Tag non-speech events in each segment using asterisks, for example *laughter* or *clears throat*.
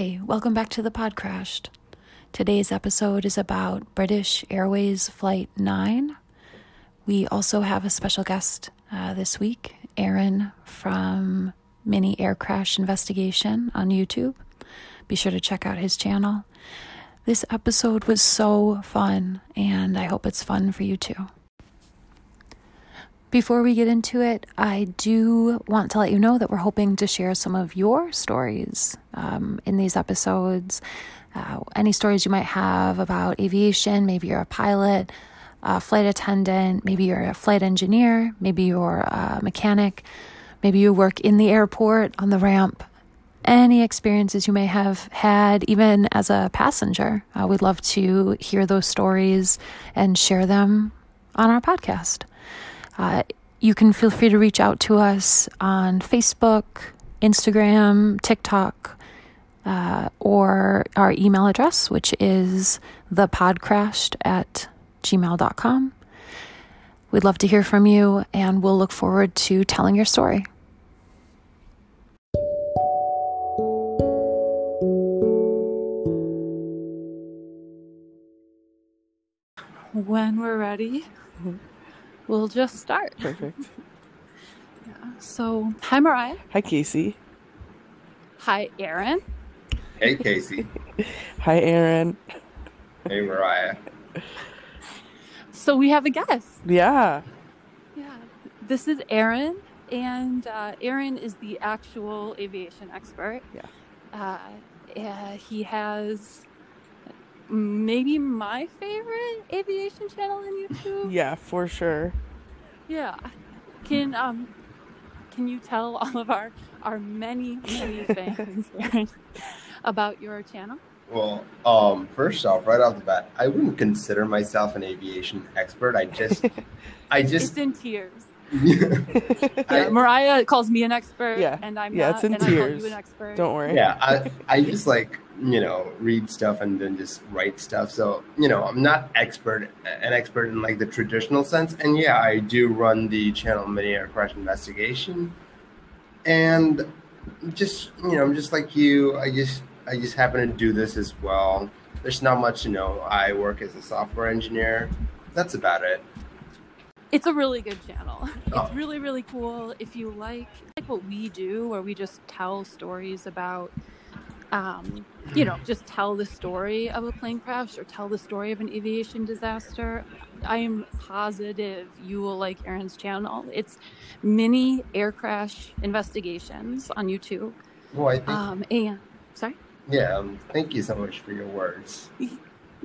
Welcome back to the Podcrashed. Today's episode is about British Airways Flight 9. We also have a special guest uh, this week, Aaron from Mini Air Crash Investigation on YouTube. Be sure to check out his channel. This episode was so fun, and I hope it's fun for you too. Before we get into it, I do want to let you know that we're hoping to share some of your stories um, in these episodes. Uh, any stories you might have about aviation, maybe you're a pilot, a flight attendant, maybe you're a flight engineer, maybe you're a mechanic, maybe you work in the airport on the ramp. Any experiences you may have had, even as a passenger, uh, we'd love to hear those stories and share them on our podcast. Uh, you can feel free to reach out to us on Facebook, Instagram, TikTok, uh, or our email address, which is thepodcrashed at gmail.com. We'd love to hear from you, and we'll look forward to telling your story. When we're ready, we'll just start. Perfect. Yeah. So, hi, Mariah. Hi, Casey. Hi, Aaron. Hey, Casey. *laughs* Hi, Aaron. hey, Mariah. So, we have a guest. Yeah. Yeah. This is Aaron, and uh, Aaron is the actual aviation expert. Yeah. Uh, yeah, he has maybe my favorite aviation channel on YouTube. *laughs* Yeah, for sure. Yeah. Can um can you tell all of our our many many *laughs* fans about your channel? Well, um, first off, right off the bat, I wouldn't consider myself an aviation expert. I just, I *laughs* It's just, in tears. I, Yeah, *laughs* Mariah calls me an expert, Yeah. and I'm Yeah, not, it's in and I call tears. you an expert. Don't worry. yeah, I, I just like you know read stuff and then just write stuff. So you know, I'm not expert, an expert in like the traditional sense. And yeah, I do run the channel Mini Air Crash Investigation, and just you know, I'm just like you. I just, I just happen to do this as well. There's not much to know. I work as a software engineer. That's about it. It's a really good channel. *laughs* It's Oh. really really cool. If you like like what we do, where we just tell stories about, um, you know, just tell the story of a plane crash or tell the story of an aviation disaster. I am positive you will like Aaron's channel. It's mini air crash investigations on YouTube. Well, I think, Um, and sorry. yeah. Um, thank you so much for your words. *laughs*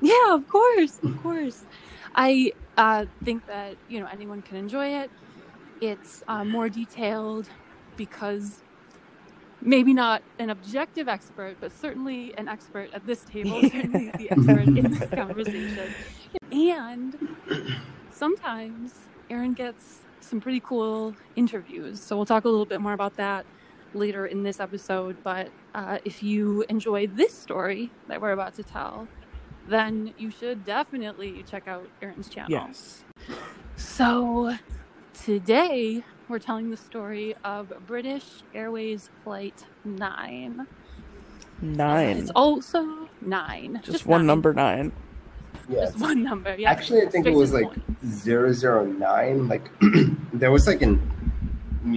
Yeah, of course, of course. I uh, think that you know anyone can enjoy it. It's uh, more detailed because maybe not an objective expert, but certainly an expert at this table, *laughs* certainly the expert in this conversation. And sometimes Aaron gets some pretty cool interviews. So we'll talk a little bit more about that later in this episode. But uh, if you enjoy this story that we're about to tell, then you should definitely check out Aaron's channel. Yes. So today we're telling the story of British Airways Flight 9. Nine. It's also 9. Just, one nine. number nine. Yeah. Just one number. Yeah. Actually, I think Straight it was like point. zero zero nine. Like *clears throat* there was like an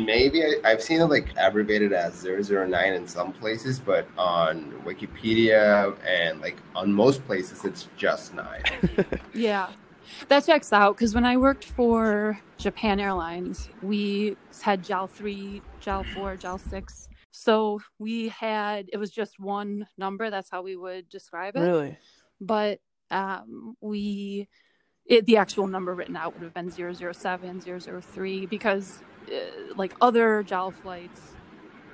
maybe I, I've seen it like abbreviated as zero zero nine in some places, but on Wikipedia and like on most places it's just nine. *laughs* Yeah. That checks out because when I worked for Japan Airlines, we had JAL 3, JAL 4, JAL 6. So we had, it was just one number. That's how we would describe it. Really? But um, we, it, the actual number written out would have been 007, 003, because uh, like other JAL flights,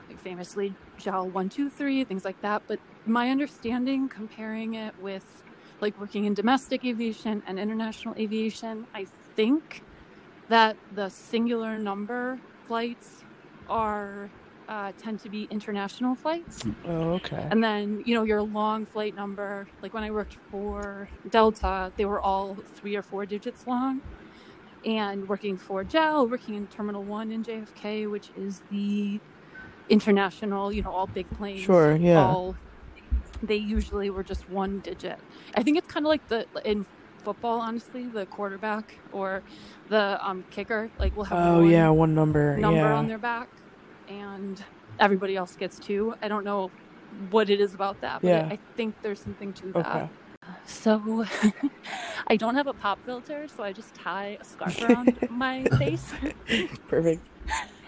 like famously JAL 123, things like that. But my understanding, comparing it with like working in domestic aviation and international aviation, I think that the singular number flights are uh, tend to be international flights. Oh, okay. And then, you know, your long flight number, like when I worked for Delta, they were all three or four digits long. And working for JAL, working in Terminal 1 in JFK, which is the international, you know, all big planes. Sure, yeah. All they usually were just one digit. I think it's kind of like the in football, honestly, the quarterback or the um, kicker, like will have Oh one yeah, one number. number yeah. on their back, and everybody else gets two. I don't know what it is about that, but Yeah. I think there's something to that. Okay. So *laughs* I don't have a pop filter, so I just tie a scarf around *laughs* my face, Perfect.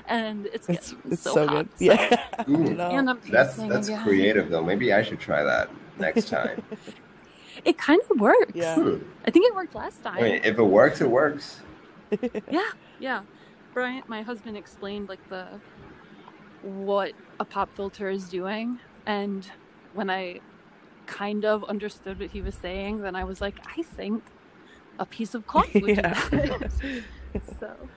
and it's It's it's so, so, hot. good. Yeah. *laughs* Ooh. And I'm That's that's again. creative though. Maybe I should try that next time. It kind of works. Yeah. Hmm. I think it worked last time. I mean, if it works, it works. Yeah, yeah. Brian, my husband explained like the what a pop filter is doing, and when I kind of understood what he was saying, then I was like, I think a piece of *laughs* cloth would do Yeah. that. *laughs* so,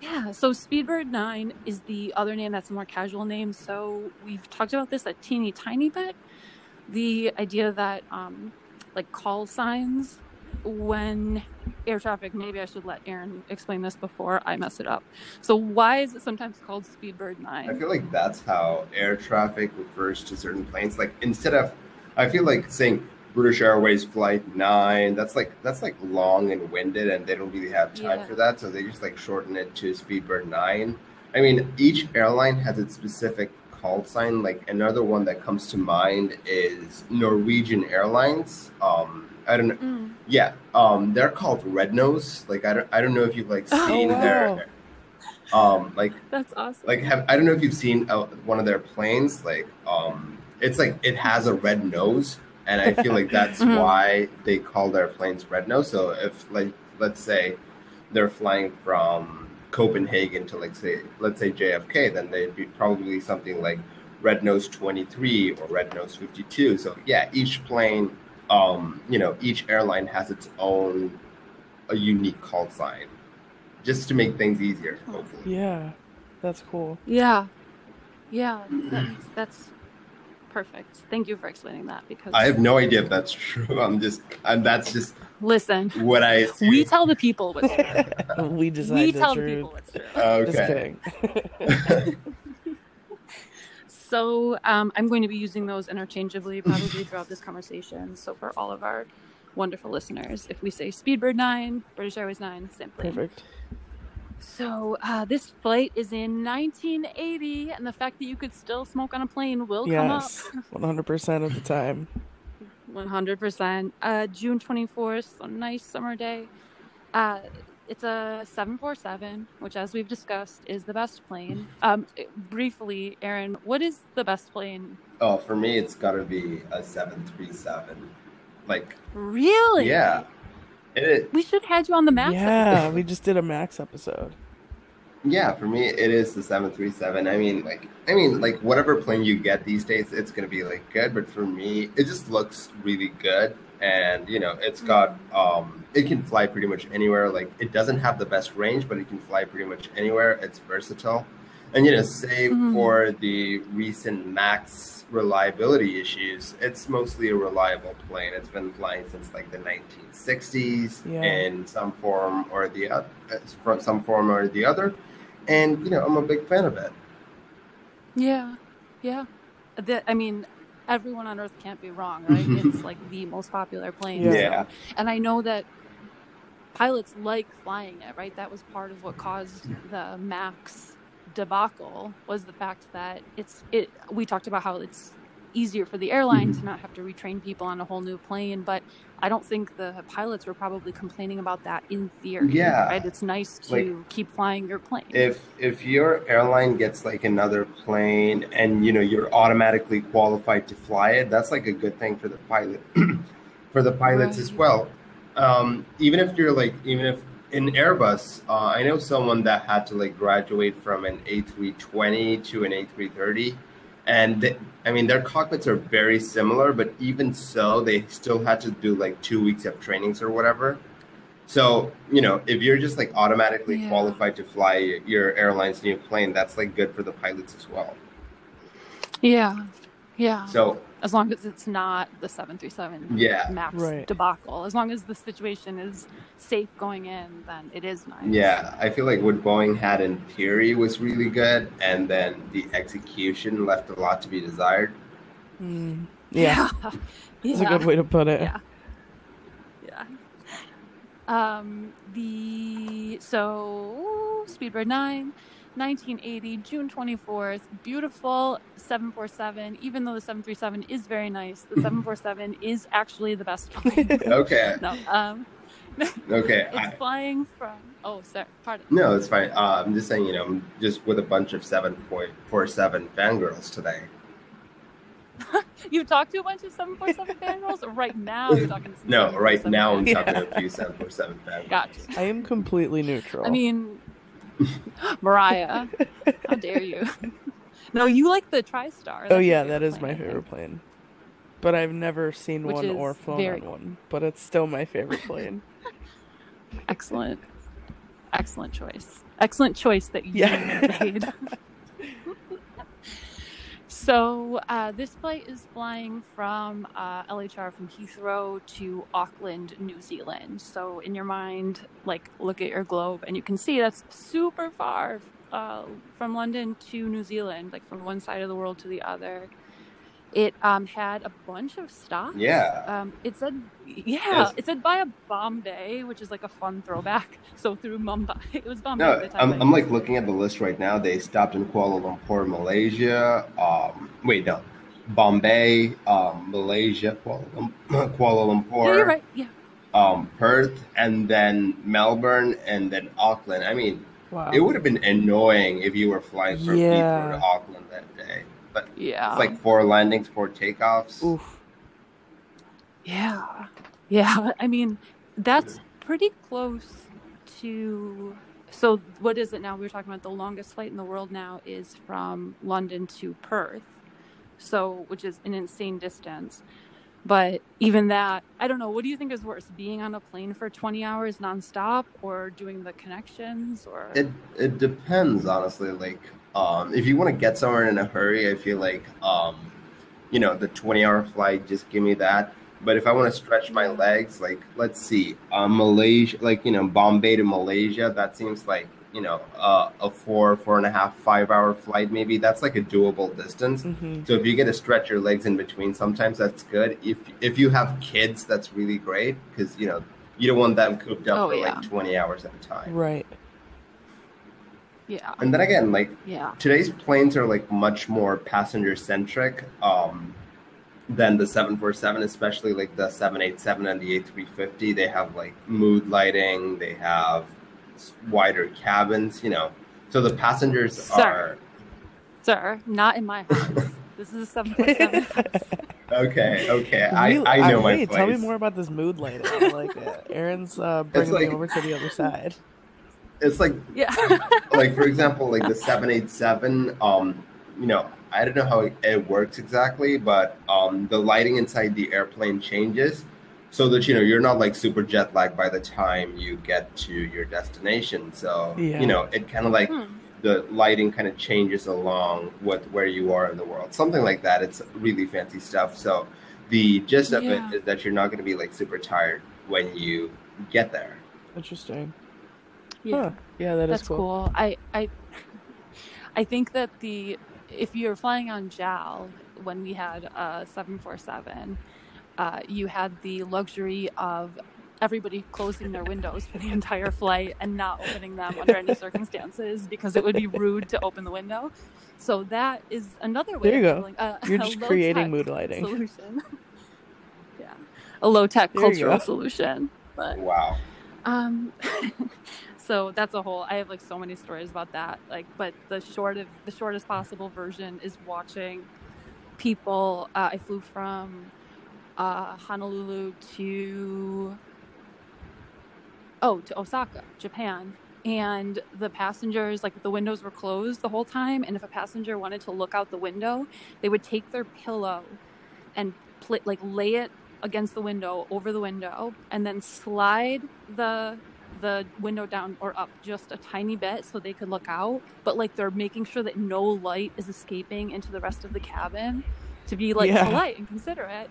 yeah. So Speedbird Nine is the other name that's a more casual name. So we've talked about this a teeny tiny bit. The idea that um, like call signs when air traffic maybe i should let aaron explain this before i mess it up so why is it sometimes called speedbird 9 I feel like that's how air traffic refers to certain planes. Like instead of, I feel like saying British Airways Flight Nine. That's like that's like long and winded, and they don't really have time Yeah. for that. So they just like shorten it to Speedbird Nine. I mean, each airline has its specific call sign. Like another one that comes to mind is Norwegian Airlines. Um, I don't know. Mm. Yeah, um, they're called Red Nose. Like I don't, I don't know if you've like Oh, seen wow. their, um, like that's awesome like have I don't know if you've seen uh, one of their planes. Like um, it's like it has a red nose, and I feel like that's *laughs* Mhm. why they call their planes red nose. So if like let's say they're flying from Copenhagen to like say let's say JFK, then they'd be probably something like red nose 23 or red nose 52. So yeah, each plane, um, you know, each airline has its own a unique call sign, just to make things easier. Hopefully. Yeah. That's cool. yeah yeah that that's perfect thank you for explaining that because I have no idea if that's true. *laughs* I'm just, I'm, that's just listen what I see. we tell the people what's true *laughs* we decide we the tell the truth. people what's true Just okay. kidding. *laughs* So um, I'm going to be using those interchangeably probably throughout this conversation. So for all of our wonderful listeners, if we say Speedbird 9, British Airways 9, simply. Perfect. So uh, this flight is in 1980, and the fact that you could still smoke on a plane will come up. Yes. One hundred percent of the time. 100%. Uh, June 24th, a nice summer day. Uh, it's a 747, which, as we've discussed, is the best plane. Um, briefly, Aaron, what is the best plane? Oh, for me, it's got to be a seven three seven. Like, Really? yeah, it is. We should have had you on the Max. yeah, episode. we just did a Max episode. Yeah, for me, it is the seven three seven. I mean, like, I mean, like, whatever plane you get these days, it's gonna be like good. But for me, it just looks really good, and you know, it's got, um, it can fly pretty much anywhere. Like, it doesn't have the best range, but it can fly pretty much anywhere. It's versatile, and you know, save Mhm. for the recent Max reliability issues, it's mostly a reliable plane. It's been flying since like the 1960s Yeah. in some form or the other, from some form or the other and you know I'm a big fan of it. Yeah, yeah. The, I mean, everyone on Earth can't be wrong, right? *laughs* it's like the most popular plane. Yeah. so- Yeah. And I know that pilots like flying it, right? That was part of what caused the Max debacle was the fact that it's it. We talked about how it's easier for the airline Mm-hmm. to not have to retrain people on a whole new plane, but I don't think the pilots were probably complaining about that in theory. Yeah. right. It's nice to Like, keep flying your plane. If if your airline gets like another plane and you know you're automatically qualified to fly it, that's like a good thing for the pilot *clears throat* for the pilots as well. Um, even if you're like even if in Airbus, uh, I know someone that had to like graduate from an A320 to an A330, and they, I mean their cockpits are very similar, but even so, they still had to do like two weeks of trainings or whatever. So you know, if you're just like automatically Yeah. qualified to fly your airline's new plane, that's like good for the pilots as well. yeah, yeah. So as long as it's not the 737 Yeah. max Right. debacle as long as the situation is safe going in then it is nice yeah, I feel like what Boeing had in theory was really good, and then the execution left a lot to be desired. Mm. Yeah, yeah. *laughs* that's a good way to put it. Yeah. Yeah. Um, the so Speedbird 9, 1980, June 24th. Beautiful 747. Even though the 737 is very nice, the *laughs* 747 is actually the best plane. *laughs* Okay. *laughs* no, um, Okay. it's I, flying from. Oh, sorry. Pardon. no, it's fine. Uh, I'm just saying, you know, I'm just with a bunch of 7.47 fangirls today. You talked to a bunch of 747 fangirls? Right now you're talking to some No, right now I'm fangirls? talking to a few 747 fangirls. Gotcha. I am completely neutral. I mean, *laughs* Mariah, how dare you? No, you like the TriStar. oh That's your yeah, that is my favorite plane. But I've never seen Which one or flown very on one. But it's still my favorite plane. *laughs* Excellent, excellent choice. Excellent choice that you Yeah. made. *laughs* so uh, this flight is flying from uh, LHR from Heathrow to Auckland, New Zealand. So in your mind, like look at your globe, and you can see that's super far uh, from London to New Zealand, like from one side of the world to the other. It um, had a bunch of stops. Yeah. Um, it said, yeah, Yes. it said via Bombay, which is like a fun throwback. *laughs* So through Mumbai, *laughs* it was Bombay. No, at the time, I'm, I'm like looking at the list right now. They stopped in Kuala Lumpur, Malaysia. Um, wait, no, Bombay, um, Malaysia, Kuala, Lum- *laughs* Kuala Lumpur, yeah, you're right. Yeah, um, Perth, and then Melbourne, and then Auckland. I mean, Wow. it would have been annoying if you were flying from Yeah. Heathrow to Auckland that day. But yeah, it's like four landings, four takeoffs. Oof. yeah, yeah. *laughs* I mean, that's pretty close to. So what is it now? We were talking about the longest flight in the world now is from London to Perth, so which is an insane distance. But even that, I don't know. What do you think is worse, being on a plane for 20 hours nonstop, or doing the connections, or It it depends, honestly. Like, um, if you want to get somewhere in a hurry, I feel like, um, you know, the twenty-hour flight, just give me that. But if I want to stretch my legs, like, let's see, um, Malaysia, like you know, Bombay to Malaysia, that seems like you know, uh, a four, four and a half, five-hour flight. Maybe that's like a doable distance. hmm So if you get to stretch your legs in between, sometimes that's good. If if you have kids, that's really great because you know you don't want them cooped up Oh, for yeah. like twenty hours at a time. Right. Yeah, And then again, like yeah, today's planes are like much more passenger centric um, than the 747, especially like the 787 and the A350. They have like mood lighting, they have wider cabins, you know. So the passengers Sir. are sir, not in my house. *laughs* this is a 747. *laughs* okay. Okay, I, I know my wait, place. Tell me more about this mood lighting. I like it. *laughs* Aaron's uh, bringing like- me over to the other side. It's like yeah. *laughs* like for example, like the 787. Um, you know, I don't know how it works exactly, but um, the lighting inside the airplane changes so that you know you're not like super jet lagged by the time you get to your destination. So Yeah. you know, it kind of like Hmm. the lighting kind of changes along with where you are in the world, something like that. It's really fancy stuff. So the gist of Yeah. it is that you're not going to be like super tired when you get there. Interesting. Yeah. Huh. Yeah, that is That's cool. cool. I I I think that the if you're flying on JAL when we had a 747, uh, you had the luxury of everybody closing their windows for the *laughs* entire flight and not opening them under any *laughs* circumstances because it would be rude to open the window. So that is another way There you of go. handling- uh, You're *laughs* just creating mood lighting. solution. yeah, a low tech cultural solution. But Wow. um, so that's a whole. I have like so many stories about that. Like, but the short of the shortest possible version is watching people. Uh, I flew from uh, Honolulu to oh to Osaka, Japan, and the passengers like the windows were closed the whole time. And if a passenger wanted to look out the window, they would take their pillow and pl- like lay it against the window over the window and then slide the the window down or up just a tiny bit so they could look out but like they're making sure that no light is escaping into the rest of the cabin to be like Yeah. polite and considerate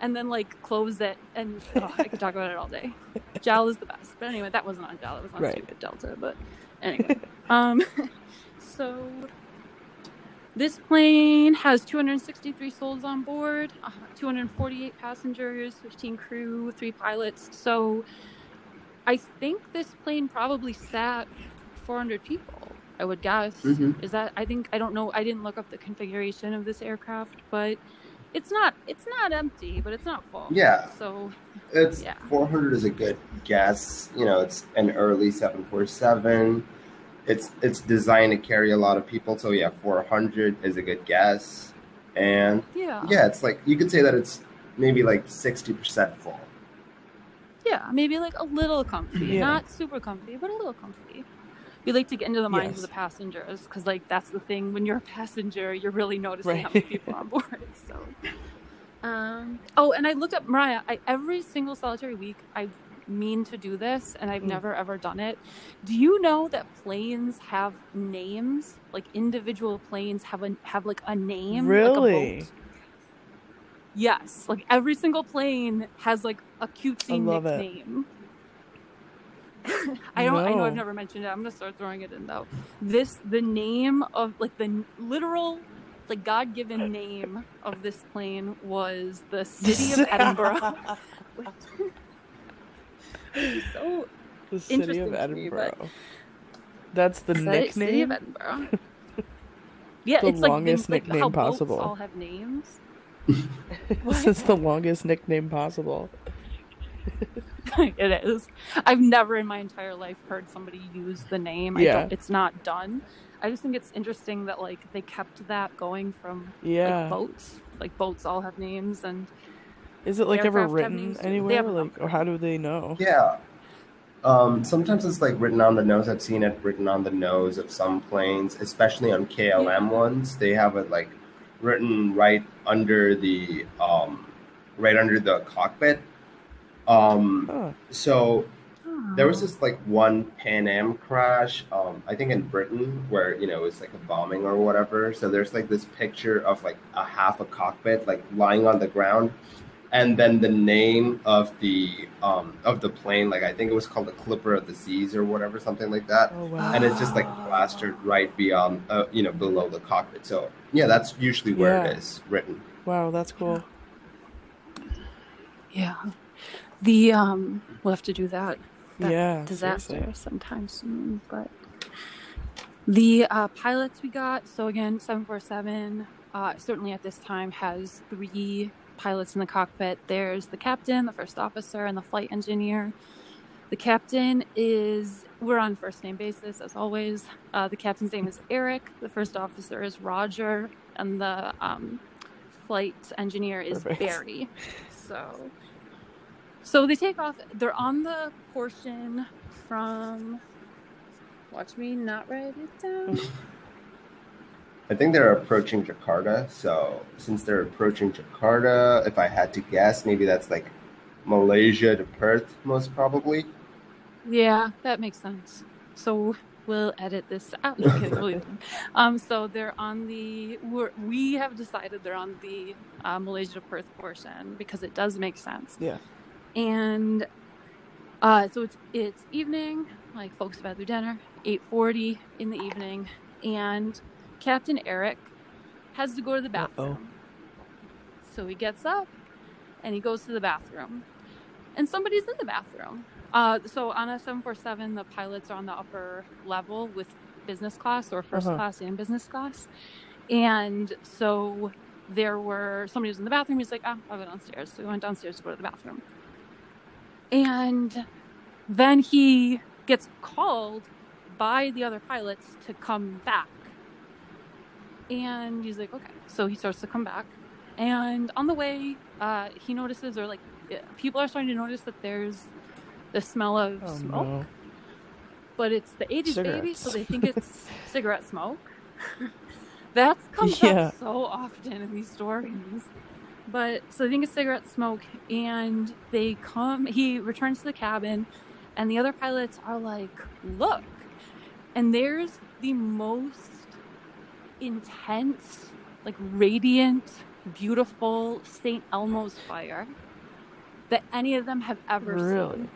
and then like close it and oh, i could talk about it all day *laughs* JAL is the best but anyway that wasn't on JAL it was on Right. stupid delta but anyway *laughs* um *laughs* so This plane has 263 souls on board, uh, 248 passengers, 15 crew, three pilots. So I think this plane probably sat 400 people. I would guess. Mhm. Is that? I think I don't know. I didn't look up the configuration of this aircraft, but it's not. It's not empty, but it's not full. Yeah. So It's Yeah. 400 is a good guess. You know, it's an early 747. It's it's designed to carry a lot of people, so yeah, 400 is a good guess. And yeah. yeah, it's like you could say that it's maybe like 60% full. Yeah, maybe like a little comfy, Yeah. not super comfy, but a little comfy. We like to get into the minds Yes. of the passengers because, like, that's the thing. When you're a passenger, you're really noticing how many people are on board. *laughs* So, um, oh, and I looked up Mariah. I, every single solitary week, I mean to do this, and I've Mm. never ever done it. Do you know that planes have names? Like individual planes have a have like a name. like a Really? Yes, like every single plane has like a cutesy I love it. nickname. *laughs* I don't. I know I've never mentioned it. I'm gonna start throwing it in though. This the name of like the literal, like God given name of this plane was the city of *laughs* Edinburgh. *laughs* So the city Interesting of to me, Edinburgh. That's the City- City of. Edinburgh. Yeah, The it's like, longest the, like nickname boats possible. all have names. *laughs* this is the longest nickname possible. *laughs* it is. I've never in my entire life heard somebody use the name. I Yeah. don't, it's not done. I just think it's interesting that like they kept that going from Yeah. like boats. Like boats all have names and Is it like ever written names too. They anywhere? have Like, or how do they know? Yeah. Um, sometimes it's like written on the nose. I've seen it written on the nose of some planes, especially on KLM ones. They have it like written right under the um, right under the cockpit. Um, Huh. so there was this like one Pan Am crash, um, I think in Britain, where you know it's like a bombing or whatever. So there's like this picture of like a half a cockpit like lying on the ground, and then the name of the um, of the plane, like I think it was called the Clipper of the Seas or whatever, something like that. Oh wow. And it's just like plastered right beyond, uh, you know, below the cockpit. So yeah, that's usually where Yeah. it is written. Wow, that's cool. Yeah. The um we'll have to do that. that Yeah, disaster seriously. sometime soon. But the uh, pilots we got, so again, 747, uh, certainly at this time has three pilots in the cockpit. There's the captain, the first officer, and the flight engineer. The captain is, we're on first name basis as always. Uh, the captain's name is Eric, the first officer is Roger, and the um, flight engineer is Perfect. Barry. So. So they take off. They're on the portion from. Watch me not write it down. *laughs* I think they're approaching Jakarta. So since they're approaching Jakarta, if I had to guess, maybe that's like Malaysia to Perth, most probably. yeah, that makes sense. So we'll edit this out. *laughs* Okay, um, so they're on the. We're, we have decided they're on the uh, Malaysia to Perth portion because it does make sense. Yeah. and uh, so it's it's evening like folks have had their dinner 8.40 in the evening and captain eric has to go to the bathroom. So he gets up and he goes to the bathroom. And somebody's in the bathroom. Uh, so on a 747 the pilots are on the upper level with business class or 1st Uh-huh. class and business class. And so there were somebody was in the bathroom. He's like ah i'll go downstairs. So he went downstairs to go to the bathroom. And then he gets called by the other pilots to come back. And he's like, okay. So he starts to come back. And on the way, uh, he notices, or like, people are starting to notice that there's the smell of Oh smoke, no. but it's the 80s baby, so they think it's *laughs* cigarette smoke. *laughs* that comes Yeah. up so often in these stories. But so they think it's cigarette smoke, and they come. He returns to the cabin, and the other pilots are like, "Look!" And there's the most intense, like radiant, beautiful St. Elmo's fire that any of them have ever Really? seen.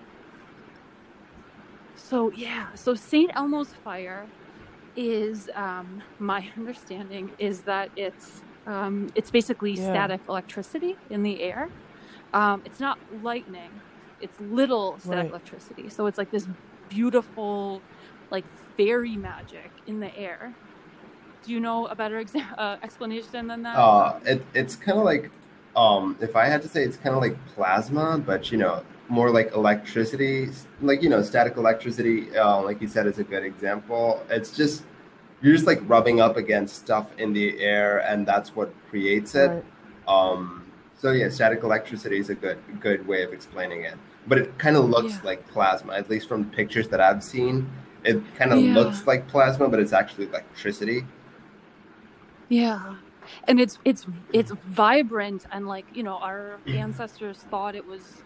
So yeah, so St. Elmo's fire is um, my *laughs* understanding is that it's um, it's basically Yeah. static electricity in the air. Um, it's not lightning; it's little static Right. electricity. So it's like this beautiful, like fairy magic in the air. Do you know a better exa- *laughs* uh, explanation than that? Uh, it, it's kind of like, um, if I had to say, it's kind of like plasma, but you know, more like electricity, like you know, static electricity. Uh, like you said, is a good example. It's just you're just like rubbing up against stuff in the air, and that's what creates it. Right. Um, so yeah, static electricity is a good good way of explaining it. But it kind of looks Yeah. like plasma, at least from the pictures that I've seen. It kind of Yeah. looks like plasma, but it's actually electricity. Yeah. And it's it's hmm. it's vibrant and like, you know, our hmm. ancestors thought it was,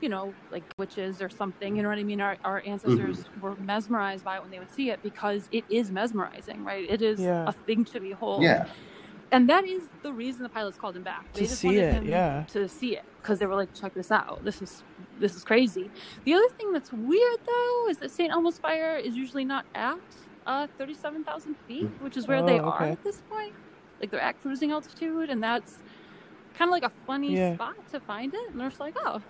you know, like witches or something, you know what I mean? Our our hmm. ancestors were mesmerized by it when they would see it because it is mesmerizing, right? It is Yeah. a thing to behold. Yeah, And that is the reason the pilots called him back. They To just see wanted it, him yeah. to see it because they were like, check this out. This is this is crazy. The other thing that's weird though is that St. Elmo's fire is usually not at uh, thirty-seven thousand feet, which is where they Oh, are okay. at this point. Like they're at cruising altitude, and that's kind of like a funny Yeah. spot to find it. And they're just like, oh,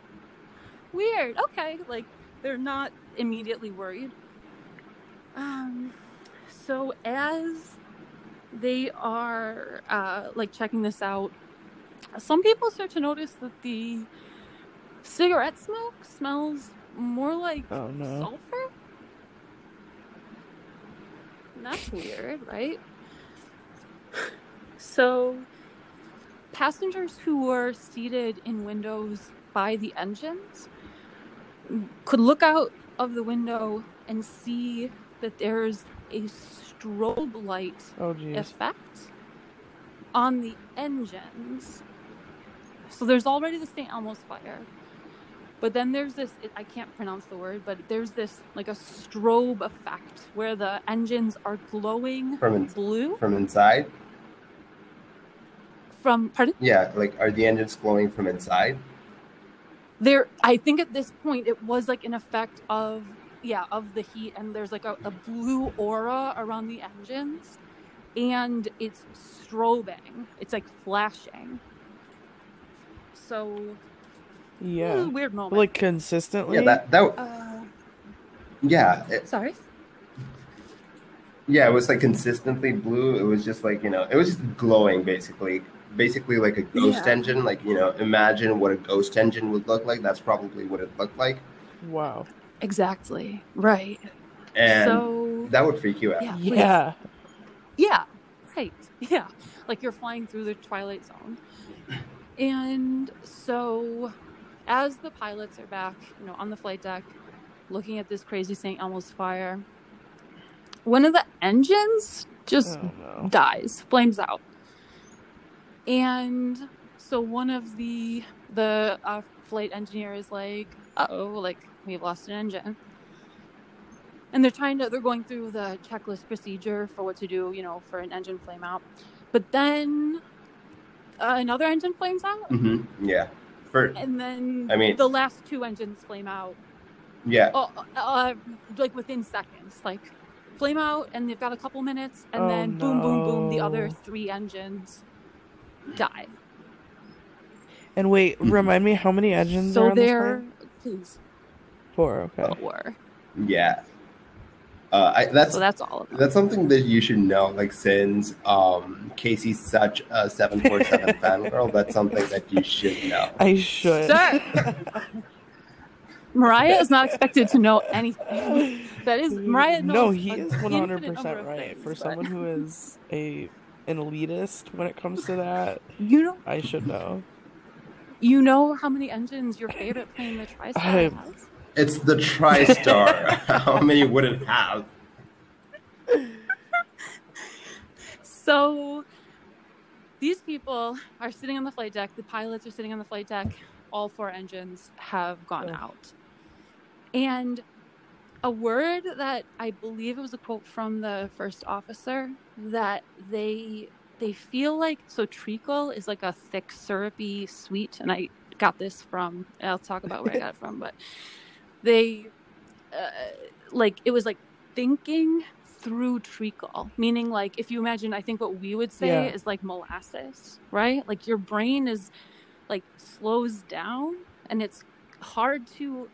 weird. Okay, like they're not immediately worried. Um, so as they are uh, like checking this out, some people start to notice that the cigarette smoke smells more like Oh no. sulfur. And That's weird, right? So, passengers who were seated in windows by the engines could look out of the window and see that there's a strobe light Oh effect on the engines. So there's already the St. Elmo's fire. But then there's this, it, I can't pronounce the word, but there's this like a strobe effect where the engines are glowing From in- blue from inside. from, pardon? Yeah, like are the engines glowing from inside? There, I think at this point it was like an effect of, yeah, of the heat, and there's like a, a blue aura around the engines, and it's strobing. It's like flashing. So, it was Yeah. weird moment. Like consistently. Yeah, that that uh, yeah, it, sorry. yeah, it was like consistently blue. It was just like you know, it was just glowing basically, basically like a ghost Yeah. engine. Like you know, imagine what a ghost engine would look like. That's probably what it looked like, wow. Exactly. Right. and so, that would freak you out. yeah. Yeah. Yeah. Right. *laughs* Yeah. Like you're flying through the twilight zone. And so as the pilots are back, you know, on the flight deck, looking at this crazy St. Elmo's fire, one of the engines just Oh no. dies, flames out. And so one of the the uh, flight engineer is like, "Oh, like we've lost an engine." And they're trying to they're going through the checklist procedure for what to do, you know, for an engine flame out. But then uh, another engine flames out, hmm Yeah, for and then I mean- the last two engines flame out yeah, uh, uh, like within seconds, like flame out, and they've got a couple minutes, and Oh, then boom, boom, boom, the other three engines die. And wait, *laughs* remind me how many engines are So on this they're plane? please Four. Okay. four. yeah. Uh, I, that's So that's all of them. That's something that you should know. Like since um, Casey's such a seven four seven *laughs* fan girl, that's something that you should know. I should. Sir. *laughs* Mariah is not expected to know anything. That is Mariah knows. No, he is one hundred percent right. things, For but- someone who is a an elitist when it comes to *laughs* that, you know, I should know. you know how many engines your favorite plane, the TriStar, has. It's the TriStar. *laughs* *laughs* How many would it have? So these people are sitting on the flight deck. The pilots are sitting on the flight deck. All four engines have gone Ugh. out. And a word that I believe it was a quote from the first officer that they they feel like so treacle is like a thick syrupy sweet and I got this from I'll talk about where I got it from but they uh, like it was like thinking through treacle, meaning like if you imagine, I think what we would say Yeah. is like molasses, right? Like your brain is like slows down and it's hard to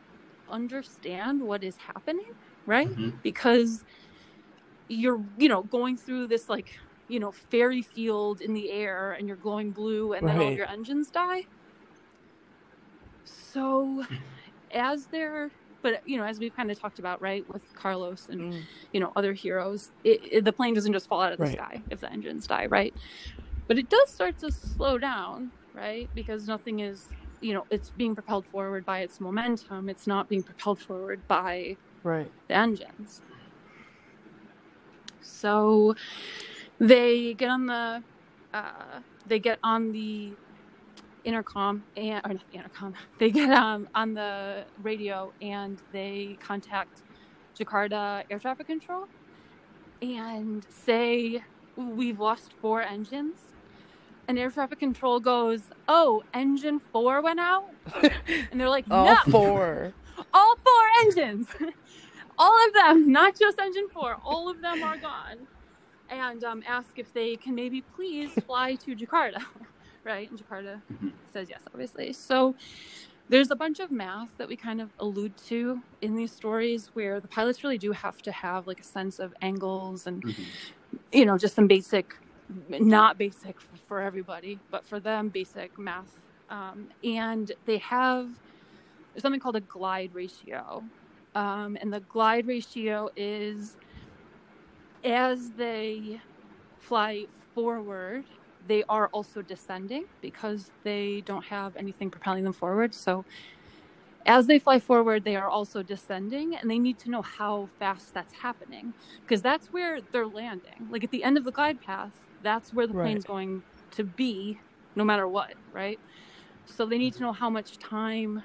understand what is happening, right? Mhm. Because you're, you know, going through this like, you know, fairy field in the air and you're glowing blue and then all your engines die. So as they're but you know, as we've kind of talked about, right, with Carlos and Mm. you know other heroes, it, it, the plane doesn't just fall out of the Right. sky if the engines die, right? But it does start to slow down, right? Because nothing is, you know, it's being propelled forward by its momentum. It's not being propelled forward by Right. the engines. So they get on the uh, they get on the intercom and or not the intercom. *laughs* They get um, on the radio and they contact Jakarta air traffic control and say we've lost four engines. And air traffic control goes, "Oh, engine four went out," and they're like, *laughs* All "No, four. *laughs* all four engines all of them not just engine four all of them are gone and um, ask if they can maybe please fly to jakarta right and jakarta Mhm. says yes obviously so there's a bunch of math that we kind of allude to in these stories where the pilots really do have to have like a sense of angles and Mhm. you know just some basic not basic for everybody but for them basic math um, and they have there's something called a glide ratio um, and the glide ratio is as they fly forward they are also descending because they don't have anything propelling them forward. So as they fly forward they are also descending and they need to know how fast that's happening because that's where they're landing. Like at the end of the glide path that's where the Right. plane's going to be no matter what right? So they need to know how much time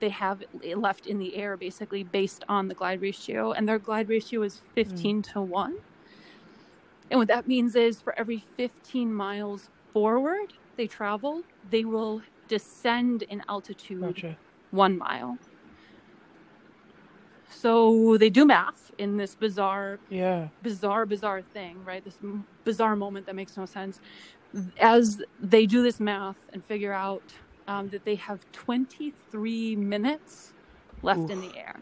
they have left in the air basically based on the glide ratio and their glide ratio is hmm. 15 to 1 and what that means is for every 15 miles forward they travel they will descend in altitude Gotcha. one mile so they do math in this bizarre Yeah. bizarre, bizarre thing, right? This m- bizarre moment that makes no sense. As they do this math and figure out um, that they have 23 minutes left in the air.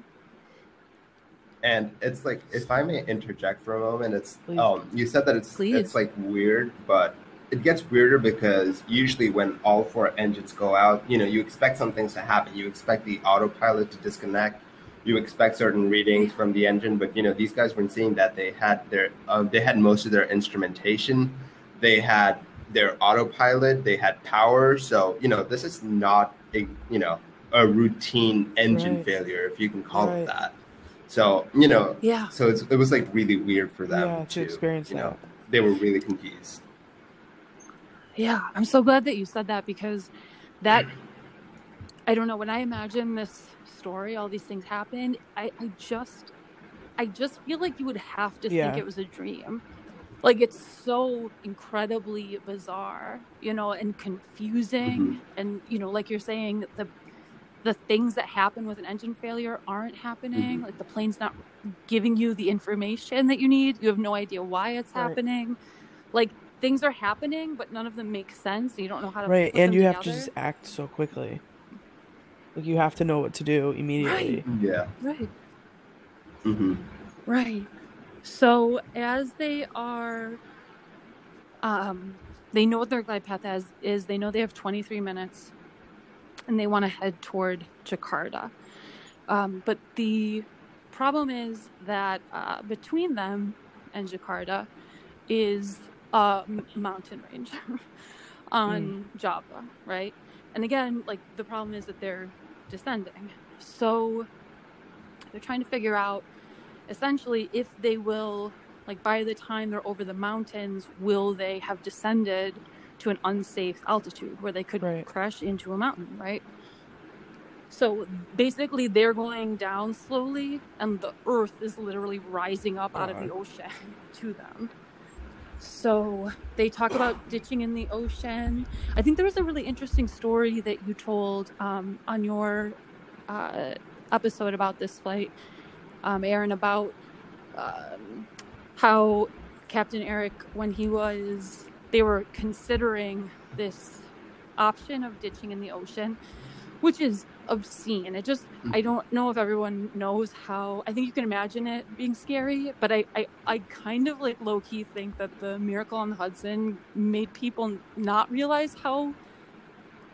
And it's like, if I may interject for a moment, it's Please. um, you said that it's Please. it's like weird, but it gets weirder because usually when all four engines go out, you know, you expect some things to happen. You expect the autopilot to disconnect. You expect certain readings from the engine, but you know these guys weren't seeing that. They had their um, they had most of their instrumentation. They had their autopilot. They had power. So you know this is not a you know a routine engine Right. failure, if you can call Right. it that. So you know Yeah. so it's, it was like really weird for them yeah, to experience you that. know they were really confused Yeah. I'm so glad that you said that because that, I don't know, when I imagine this story, all these things happened, I, I just, I just feel like you would have to Yeah. think it was a dream. Like it's so incredibly bizarre, you know, and confusing. Mm-hmm. And, you know, like you're saying, the the things that happen with an engine failure aren't happening. Mhm. Like the plane's not giving you the information that you need. You have no idea why it's Right. happening. Like things are happening, but none of them make sense. And you don't know how to Right, put and them you have to just act so quickly. Like you have to know what to do immediately. yeah Right. hmm Right. So as they are, um, they know what their glide path is. Is they know they have 23 minutes, and they want to head toward Jakarta. Um, but the problem is that uh, between them and Jakarta is a mountain range *laughs* on Java, right? And again, like the problem is that they're descending. So they're trying to figure out essentially if they will like by the time they're over the mountains will they have descended to an unsafe altitude where they could Right. crash into a mountain right? So basically they're going down slowly and the earth is literally rising up out of the ocean *laughs* to them. So they talk about *clears throat* ditching in the ocean. I think there was a really interesting story that you told um, on your uh, episode about this flight um, Aaron, about um, how Captain Eric, when he was, they were considering this option of ditching in the ocean, which is obscene. It just, I don't know if everyone knows how, I think you can imagine it being scary, but I, I, I kind of like low key think that the miracle on the Hudson made people not realize how,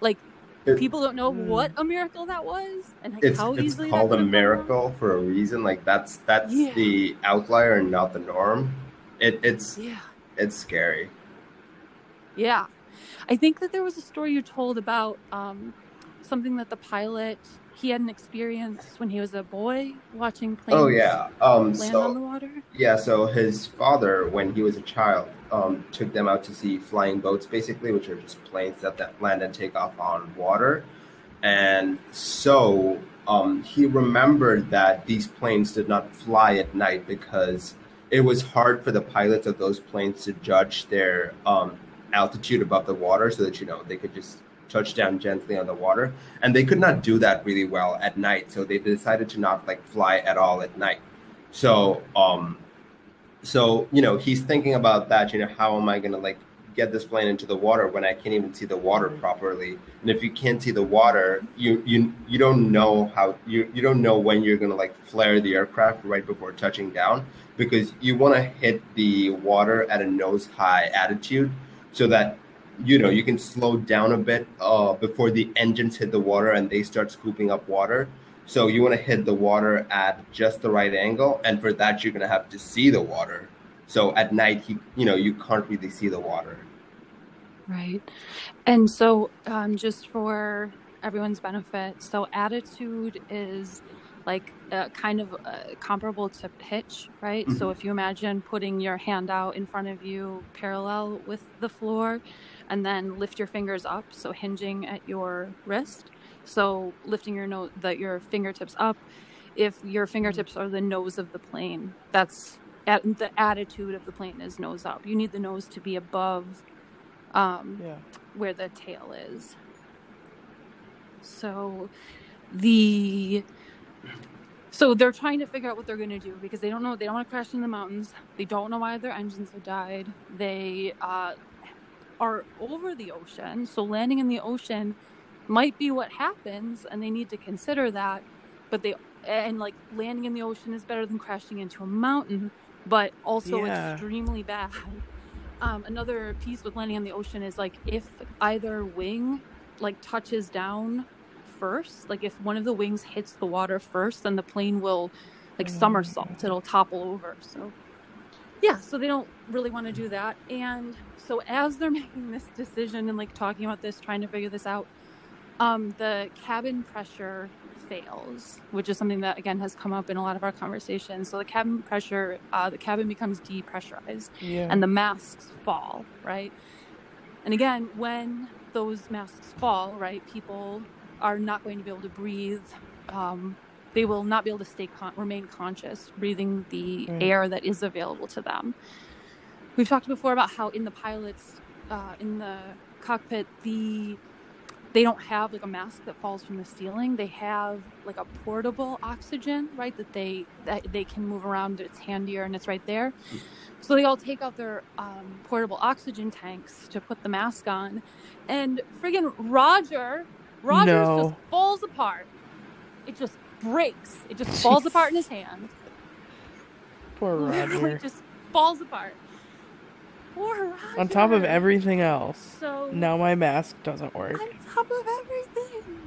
like, It- people don't know Mm. what a miracle that was and like it's how it's easily that called a could've miracle for a reason. Like that's that's Yeah. the outlier and not the norm. It it's Yeah. it's scary. Yeah. I think that there was a story you told about um, something that the pilot he had an experience when he was a boy watching planes Oh yeah. Um. land So on the water. Yeah, so his father, when he was a child, um, took them out to see flying boats, basically, which are just planes that, that land and take off on water. And so um, he remembered that these planes did not fly at night because it was hard for the pilots of those planes to judge their um, altitude above the water so that, you know, they could just touch down gently on the water. And they could not do that really well at night. So they decided to not like fly at all at night. So, um, so you know, he's thinking about that. You know, how am I going to like get this plane into the water when I can't even see the water properly? And if you can't see the water, you you you don't know how you you don't know when you're going to like flare the aircraft right before touching down because you want to hit the water at a nose high attitude so that you know you can slow down a bit uh, before the engines hit the water and they start scooping up water so you want to hit the water at just the right angle, and for that you're gonna have to see the water. So at night, you you know you can't really see the water. Right. And so, um, just for everyone's benefit, so attitude is like uh, kind of uh, comparable to pitch, right? So if you imagine putting your hand out in front of you parallel with the floor and then lift your fingers up, so hinging at your wrist. So lifting your nose, that your fingertips up. If your fingertips are the nose of the plane, that's at, the attitude of the plane is nose up. You need the nose to be above um, Yeah. where the tail is. So the so they're trying to figure out what they're going to do because they don't know they don't want to crash in the mountains. They don't know why their engines have died. They uh, are over the ocean, so landing in the ocean might be what happens, and they need to consider that. But they and like landing in the ocean is better than crashing into a mountain, but also Yeah. extremely bad. Um, another piece with landing on the ocean is like if either wing like touches down first, like if one of the wings hits the water first, then the plane will like Mm. somersault. It'll topple over. So yeah, so they don't really want to do that. And so as they're *laughs* making this decision and like talking about this, trying to figure this out, um, the cabin pressure fails, which is something that again has come up in a lot of our conversations. So the cabin pressure, uh, the cabin becomes depressurized Yeah. and the masks fall, right? And again, when those masks fall, right, people are not going to be able to breathe. Um, they will not be able to stay con- remain conscious, breathing the Right. air that is available to them. We've talked before about how in the pilots, uh, in the cockpit, the they don't have like a mask that falls from the ceiling. They have like a portable oxygen, right? That they that they can move around. It's handier and it's right there. So they all take out their um, portable oxygen tanks to put the mask on, and friggin' Roger, Roger No. just falls apart. It just breaks. It just *laughs* falls apart in his hand. Poor *laughs* Literally Roger. just falls apart. Poor Roger. On top of everything else. So Now my mask doesn't work. on top of everything.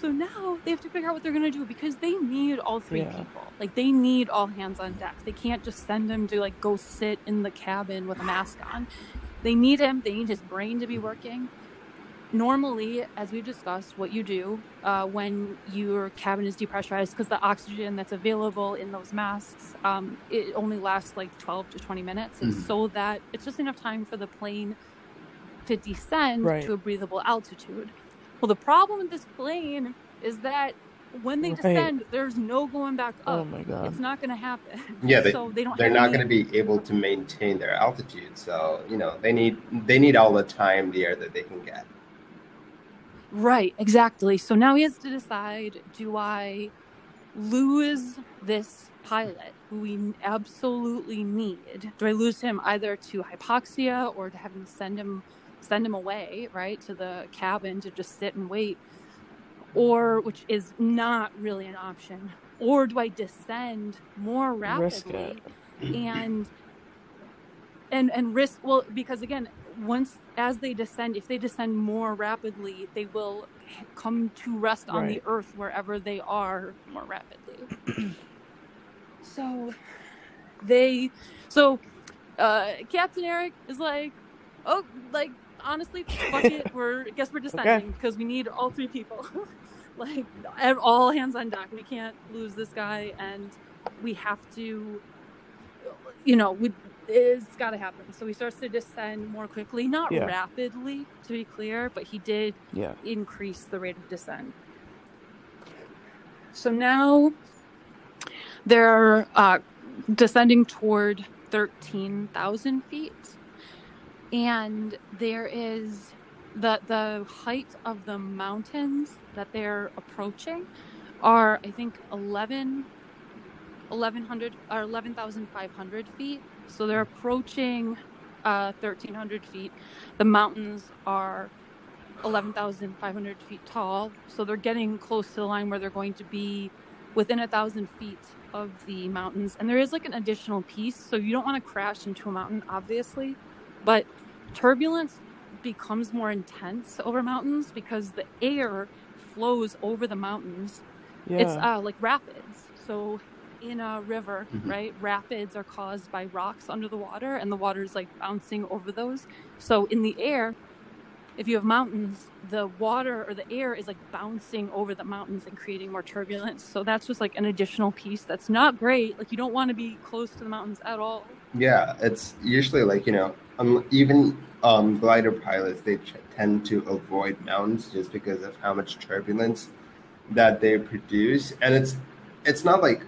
So now they have to figure out what they're gonna do because they need all three Yeah. people. Like they need all hands on deck. They can't just send him to like go sit in the cabin with a mask on. They need him. They need his brain to be working. Normally, as we've discussed, what you do uh, when your cabin is depressurized, because the oxygen that's available in those masks, um, it only lasts like 12 to 20 minutes. It's Mhm. so that it's just enough time for the plane to descend Right. to a breathable altitude. Well, the problem with this plane is that when they Right. descend, there's no going back up. Oh my god. It's not going to happen. Yeah, they- *laughs* so they don't. They're have not any- going to be able to maintain their altitude, so you know they need they need all the time the air that they can get. Right, exactly. So now he has to decide: Do I lose this pilot who we absolutely need? Do I lose him either to hypoxia or to having to send him send him away, right, to the cabin to just sit and wait? Or which is not really an option. Or do I descend more rapidly and and and risk well because again once as they descend if they descend more rapidly they will come to rest on the earth wherever they are more rapidly. *clears throat* So they so uh captain eric is like oh like honestly fuck it *laughs* we're I guess we're descending because we need all three people. *laughs* Like all hands on deck we can't lose this guy and we have to you know we it's got to happen so he starts to descend more quickly not Yeah. rapidly to be clear but he did Yeah. increase the rate of descent. So now they're uh, descending toward 13,000 feet. And there is the, the height of the mountains that they're approaching are, I think, 11, 1100 or 11,500 feet. So they're approaching uh, 1,300 feet. The mountains are 11,500 feet tall. So they're getting close to the line where they're going to be within a thousand feet of the mountains. And there is like an additional piece. So you don't want to crash into a mountain, obviously, but turbulence becomes more intense over mountains because the air flows over the mountains Yeah. it's uh, like rapids. So in a river, Mhm. right, rapids are caused by rocks under the water, and the water is like bouncing over those. So in the air, if you have mountains, the water or the air is like bouncing over the mountains and creating more turbulence. So that's just like an additional piece that's not great. Like you don't want to be close to the mountains at all. Yeah, it's usually like you know, um, even um, glider pilots they ch- tend to avoid mountains just because of how much turbulence that they produce, and it's it's not like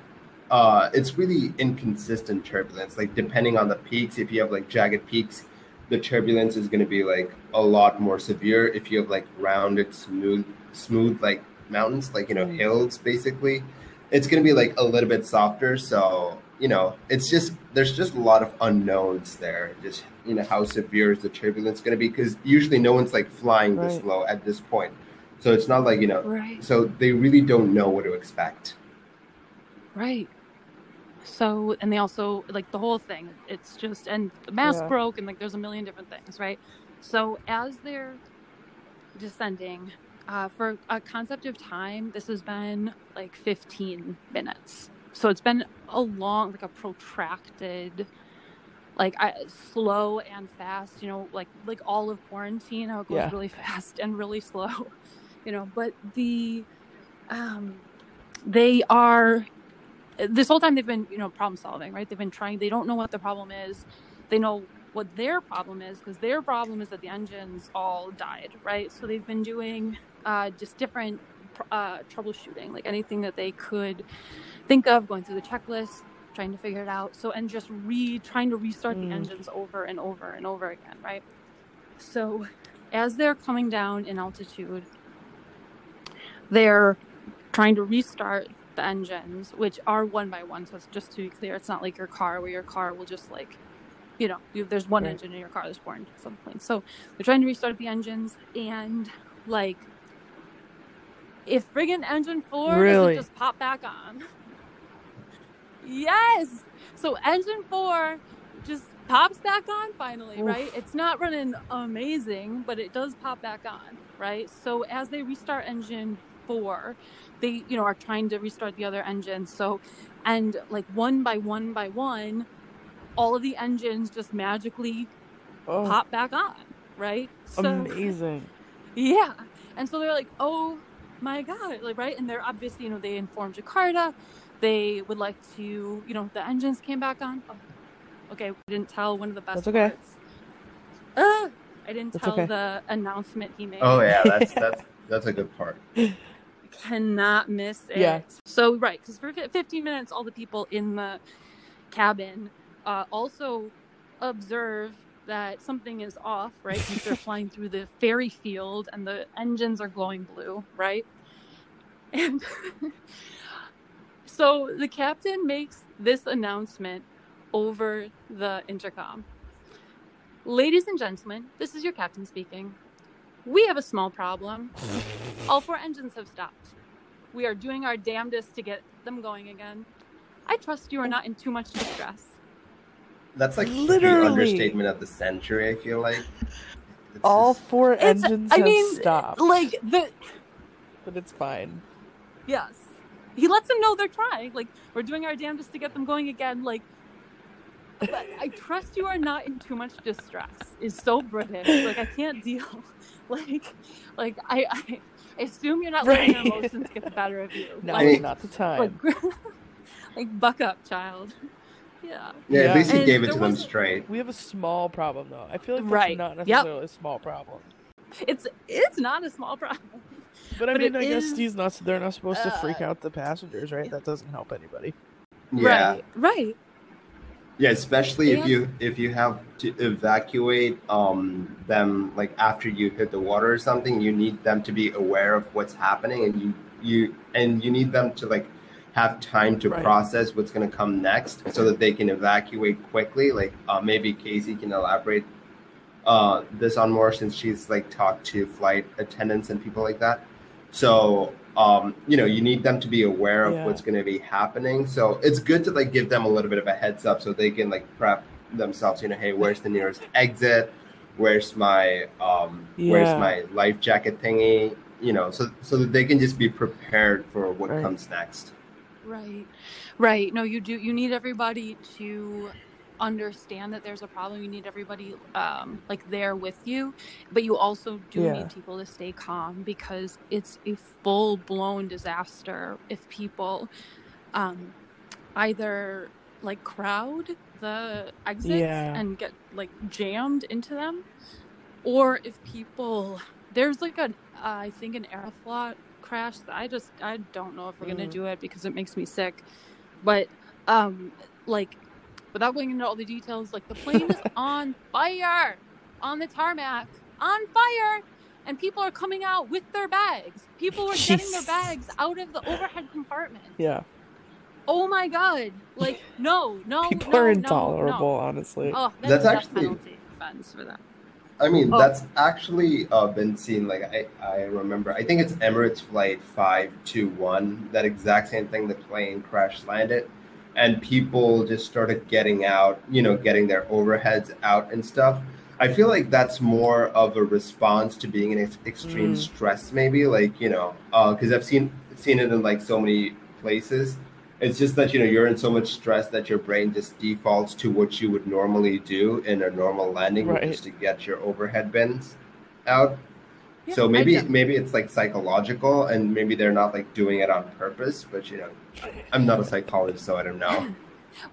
uh, it's really inconsistent turbulence. Like depending on the peaks, if you have like jagged peaks, the turbulence is going to be like a lot more severe. If you have like rounded, smooth, smooth like mountains, like you know Mm. hills, basically, it's going to be like a little bit softer. So you know, it's just there's just a lot of unknowns there. Just you know, how severe is the turbulence going to be? Because usually no one's like flying this low at this point, so it's not like you know. Right. So they really don't know what to expect. Right. So, and they also like the whole thing. It's just, and the mask Yeah. broke, and like there's a million different things, right? So, as they're descending, uh, for a concept of time, this has been like 15 minutes. So it's been a long, like a protracted, like I, slow and fast. You know, like like all of quarantine, how it goes Yeah. really fast and really slow. *laughs* You know, but the, um, they are this whole time they've been you know problem solving right? They've been trying they don't know what the problem is. They know what their problem is because their problem is that the engines all died right? So they've been doing uh, just different uh, troubleshooting like anything that they could think of going through the checklist trying to figure it out. So and just re trying to restart Mm. the engines over and over and over again right? So as they're coming down in altitude they're trying to restart the engines, which are one by one. So it's just to be clear, it's not like your car where your car will just like, you know, you, there's one Right. engine in your car that's born at some point. So they're trying to restart the engines and like, if friggin' engine four Really? doesn't just pop back on. *laughs* Yes. So engine four just pops back on finally, Oof. right? It's not running amazing, but it does pop back on, right? So as they restart engine four, they, you know, are trying to restart the other engines. So, and like one by one by one, all of the engines just magically Oh, pop back on, right? So amazing. *laughs* yeah. And so they're like, oh my God. Like, right. And they're obviously, you know, they informed Jakarta. They would like to, you know, the engines came back on. Oh, okay. We didn't tell one of the best That's okay. parts. Uh, I didn't That's tell okay. the announcement he made. Oh yeah, that's *laughs* that's that's a good part. Cannot miss it. Yeah. So, right. Because for 15 minutes, all the people in the cabin uh, also observe that something is off, right? Since they're *laughs* flying through the fairy field and the engines are glowing blue, right? And *laughs* So the captain makes this announcement over the intercom. Ladies and gentlemen, this is your captain speaking. We have a small problem. All four engines have stopped. We are doing our damnedest to get them going again. I trust you are not in too much distress. That's like Literally. the understatement of the century. I feel like It's All just- four It's, engines I have mean, stopped, like the but it's fine. yes, he lets them know they're trying. Like we're doing our damnedest to get them going again. Like, but I trust you are not in too much distress. Is so British. Like I can't deal. *laughs* Like, like I, I assume you're not letting your emotions get the better of you. *laughs* No, like, not the time. like, *laughs* like buck up, child. Yeah. yeah, Yeah. at least he And gave it to them straight. we have a small problem though. I feel like that's Right. not Yep. necessarily a small problem. It's it's not a small problem. But I But mean, it I guess is, he's not. They're not supposed to freak uh, out the passengers, right? That doesn't help anybody. Yeah, Right. Right. Yeah, especially if you if you have to evacuate um them like after you hit the water or something, you need them to be aware of what's happening, and you you and you need them to like have time to Right. process what's going to come next, so that they can evacuate quickly. Like uh, maybe Casey can elaborate uh, this on more since she's like talked to flight attendants and people like that. So um, you know, you need them to be aware of Yeah. what's going to be happening. So it's good to like give them a little bit of a heads up so they can like prep themselves. You know, hey, where's the nearest exit? Where's my um, where's my life jacket thingy? You know, so so that they can just be prepared for what Right. comes next. Right. Right. No, you do. You need everybody to understand that there's a problem. You need everybody um, like there with you, but you also do Yeah. need people to stay calm because it's a full blown disaster if people um, either like crowd the exits Yeah. and get like jammed into them, or if people there's like an uh, I think an Aeroflot crash. that I just I don't know if we're gonna Mm. do it because it makes me sick. But um, like without going into all the details, like the plane is *laughs* on fire on the tarmac, on fire, and people are coming out with their bags. People were getting their bags out of the overhead compartment. Yeah, Oh my god! Like no, no, *laughs* people no, are intolerable. No. Honestly, Oh, that's, That's that's actually- penalty offense for that. I mean, Oh. that's actually uh, been seen. Like I, I remember, I think it's Emirates flight five two one. That exact same thing. The plane crash landed, and people just started getting out. You know, getting their overheads out and stuff. I feel like that's more of a response to being in ex- extreme Mm. stress, maybe. Like you know, because I've seen seen it in like so many places. It's just that you know you're in so much stress that your brain just defaults to what you would normally do in a normal landing, which Right. is to get your overhead bins out. Yeah, so maybe maybe it's like psychological, and maybe they're not like doing it on purpose. But you know, I'm not a psychologist, so I don't know. *laughs*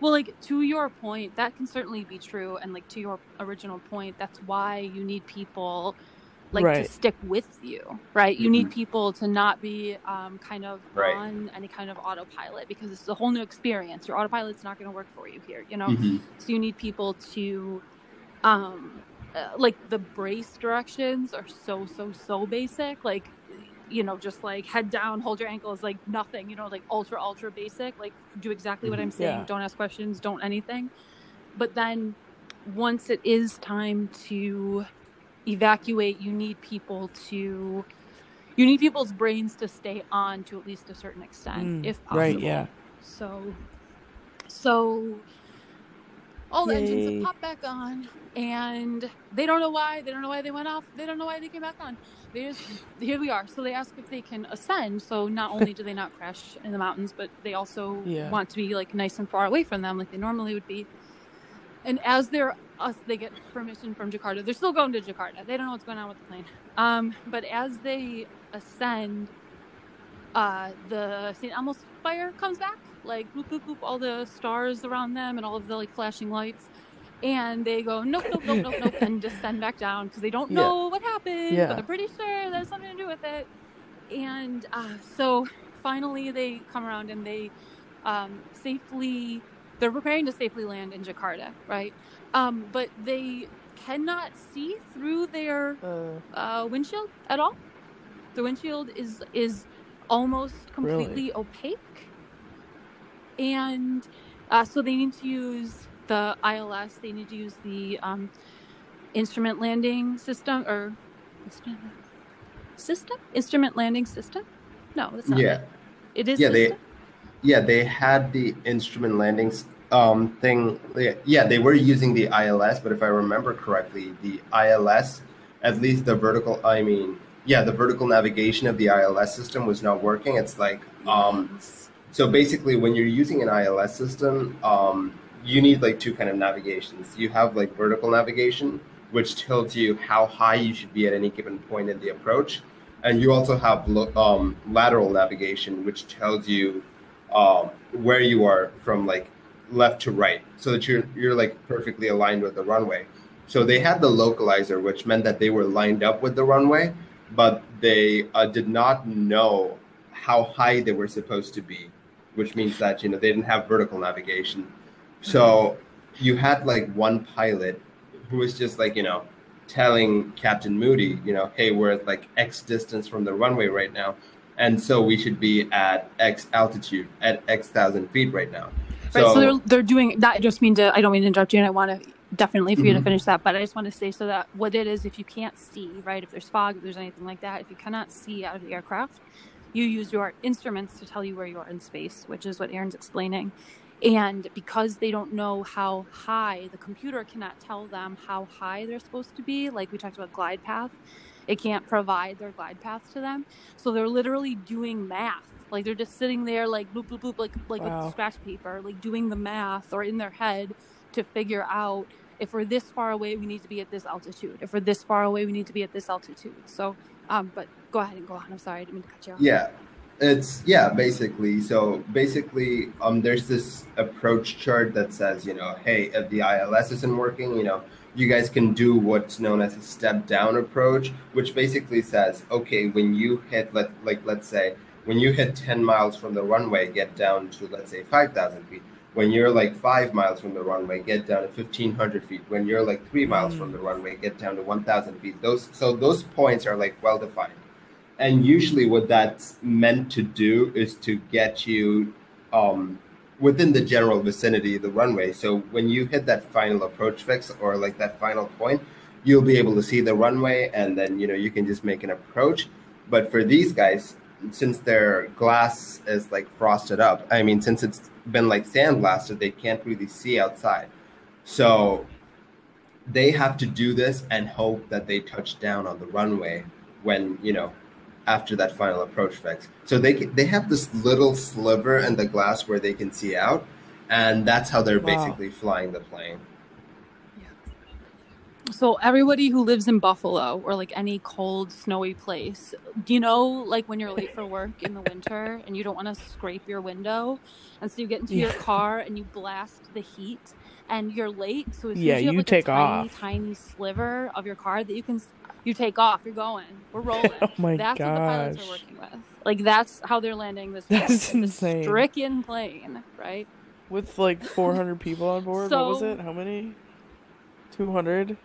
Well, like to your point, that can certainly be true, and like to your original point, that's why you need people like Right. to stick with you, right? You need Mhm. people to not be um, kind of Right. on any kind of autopilot because it's a whole new experience. Your autopilot's not going to work for you here, you know. Mhm. So you need people to, um, uh, like the brace directions are so so so basic. Like, you know, just like head down, hold your ankles, like nothing. You know, like ultra ultra basic. Like do exactly what I'm saying. Yeah. Don't ask questions. Don't anything. But then, once it is time to evacuate, you need people to. You need people's brains to stay on to at least a certain extent, Mm, if possible. right, yeah. So, so all the engines Yay. have popped back on, and they don't know why. They don't know why they went off. They don't know why they came back on. They just here we are. So they ask if they can ascend. So not only do they not crash in the mountains, but they also Yeah. want to be like nice and far away from them, like they normally would be. And as they're us, they get permission from Jakarta. They're still going to Jakarta. They don't know what's going on with the plane. Um, but as they ascend, uh, the St. Elmo's fire comes back, like boop boop boop, all the stars around them and all of the like flashing lights, and they go nope nope nope nope nope and descend back down because they don't Yeah. know what happened, Yeah. but they're pretty sure there's something to do with it. And uh, so finally they come around and they um, safely they're preparing to safely land in Jakarta, right? Um, but they cannot see through their Uh, uh, windshield at all. The windshield is is almost Really? completely opaque. And uh, so they need to use the ILS. They need to use the um, instrument landing system or instrument system instrument landing system. No, that's not. Yeah. It, it is. Yeah, they yeah, they had the instrument landing um thing. Yeah, yeah, they were using the ILS, but if I remember correctly, the ILS, at least the vertical I mean, yeah, the vertical navigation of the ILS system was not working. It's like um Yes. So basically when you're using an ILS system, um you need like two kind of navigations. You have like vertical navigation, which tells you how high you should be at any given point in the approach, and you also have um, lateral navigation, which tells you um, where you are from like left to right, so that you're you're like perfectly aligned with the runway. So they had the localizer, which meant that they were lined up with the runway, but they uh, did not know how high they were supposed to be, which means that you know they didn't have vertical navigation. So you had like one pilot who was just like you know telling Captain Moody, you know, hey, we're at like X distance from the runway right now, and so we should be at X altitude at X thousand feet right now. Right, so they're they're doing that. I just mean to. I don't mean to interrupt you, and I want to definitely for you to Mhm. finish that. But I just want to say so that what it is, if you can't see, right, if there's fog, if there's anything like that, if you cannot see out of the aircraft, you use your instruments to tell you where you are in space, which is what Aaron's explaining. And because they don't know how high, the computer cannot tell them how high they're supposed to be. Like we talked about glide path, it can't provide their glide path to them. So they're literally doing math. Like they're just sitting there, like boop boop boop, like like Wow. with scratch paper, like doing the math or in their head to figure out if we're this far away, we need to be at this altitude. If we're this far away, we need to be at this altitude. So, um, but go ahead and go on. I'm sorry, I didn't mean to cut you off. Yeah, it's yeah, basically. So basically, um, there's this approach chart that says, you know, hey, if the ILS isn't working, you know, you guys can do what's known as a step down approach, which basically says, okay, when you hit, let like let's say, when you hit 10 miles from the runway, get down to let's say 5,000 feet. When you're like five miles from the runway, get down to 1,500 feet. When you're like three miles from the runway, get down to 1,000 feet. Those so those points are like well defined. And usually, what that's meant to do is to get you um, within the general vicinity of the runway. So when you hit that final approach fix or like that final point, you'll be able to see the runway, and then you know you can just make an approach. But for these guys, since their glass is like frosted up, I mean, since it's been like sandblasted, they can't really see outside. So they have to do this and hope that they touch down on the runway when you know after that final approach fix. So they they have this little sliver in the glass where they can see out, and that's how they're Wow. basically flying the plane. So everybody who lives in Buffalo or like any cold, snowy place, you know like when you're late for work in the winter and you don't want to scrape your window, and so you get into your car and you blast the heat, and you're late. So as soon Yeah, as you have you like take a tiny, off. tiny sliver of your car that you can, you take off. You're going. We're rolling. *laughs* Oh my that's what the pilots are gosh. working with. Like that's how they're landing this. *laughs* plane. That's a insane. stricken plane, right? With like 400 *laughs* people on board. what was it? How many? 200?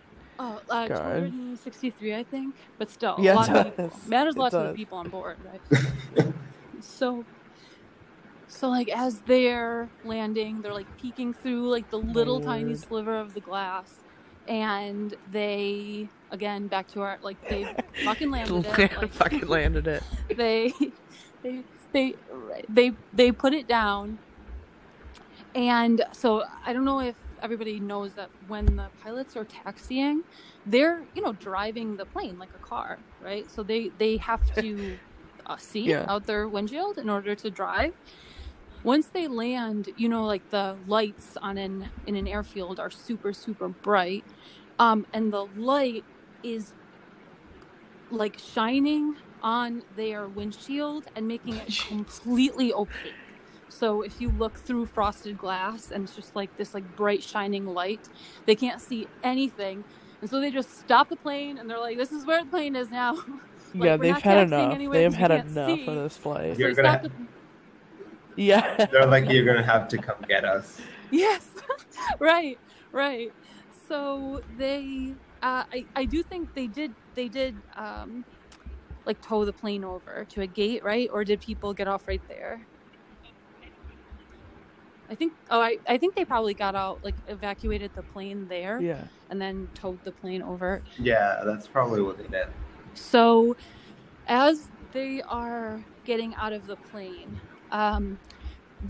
Oh, uh, 263, I think. But still, Yeah, a lot of people. Matters It lots of does. people on board, right? *laughs* so, so like as they're landing, they're like peeking through like the little tiny sliver of the glass, and they again back to our like they fucking *laughs* landed it. Like, fucking landed it. *laughs* they they they they they put it down and so i don't know if everybody knows that when the pilots are taxiing they're you know driving the plane like a car right so they they have to *laughs* uh, see Yeah. out their windshield in order to drive once they land you know like the lights on an in an airfield are super super bright um and the light is like shining on their windshield and making it *laughs* completely opaque. So if you look through frosted glass and it's just like this like bright shining light, they can't see anything. And so they just stop the plane and they're like, This is where the plane is now. *laughs* Like, yeah, they've had enough. They have had enough see. of this flight. You're they gonna stop ha- the- Yeah. They're like, you're gonna have to come get us. *laughs* Yes, *laughs* right, right. So they, uh, I, I do think they did, they did, um, like tow the plane over to a gate, right? Or did people get off right there? I think. Oh, I, I think they probably got out, like evacuated the plane there, Yeah. and then towed the plane over. Yeah, that's probably what they did. So, as they are getting out of the plane, um,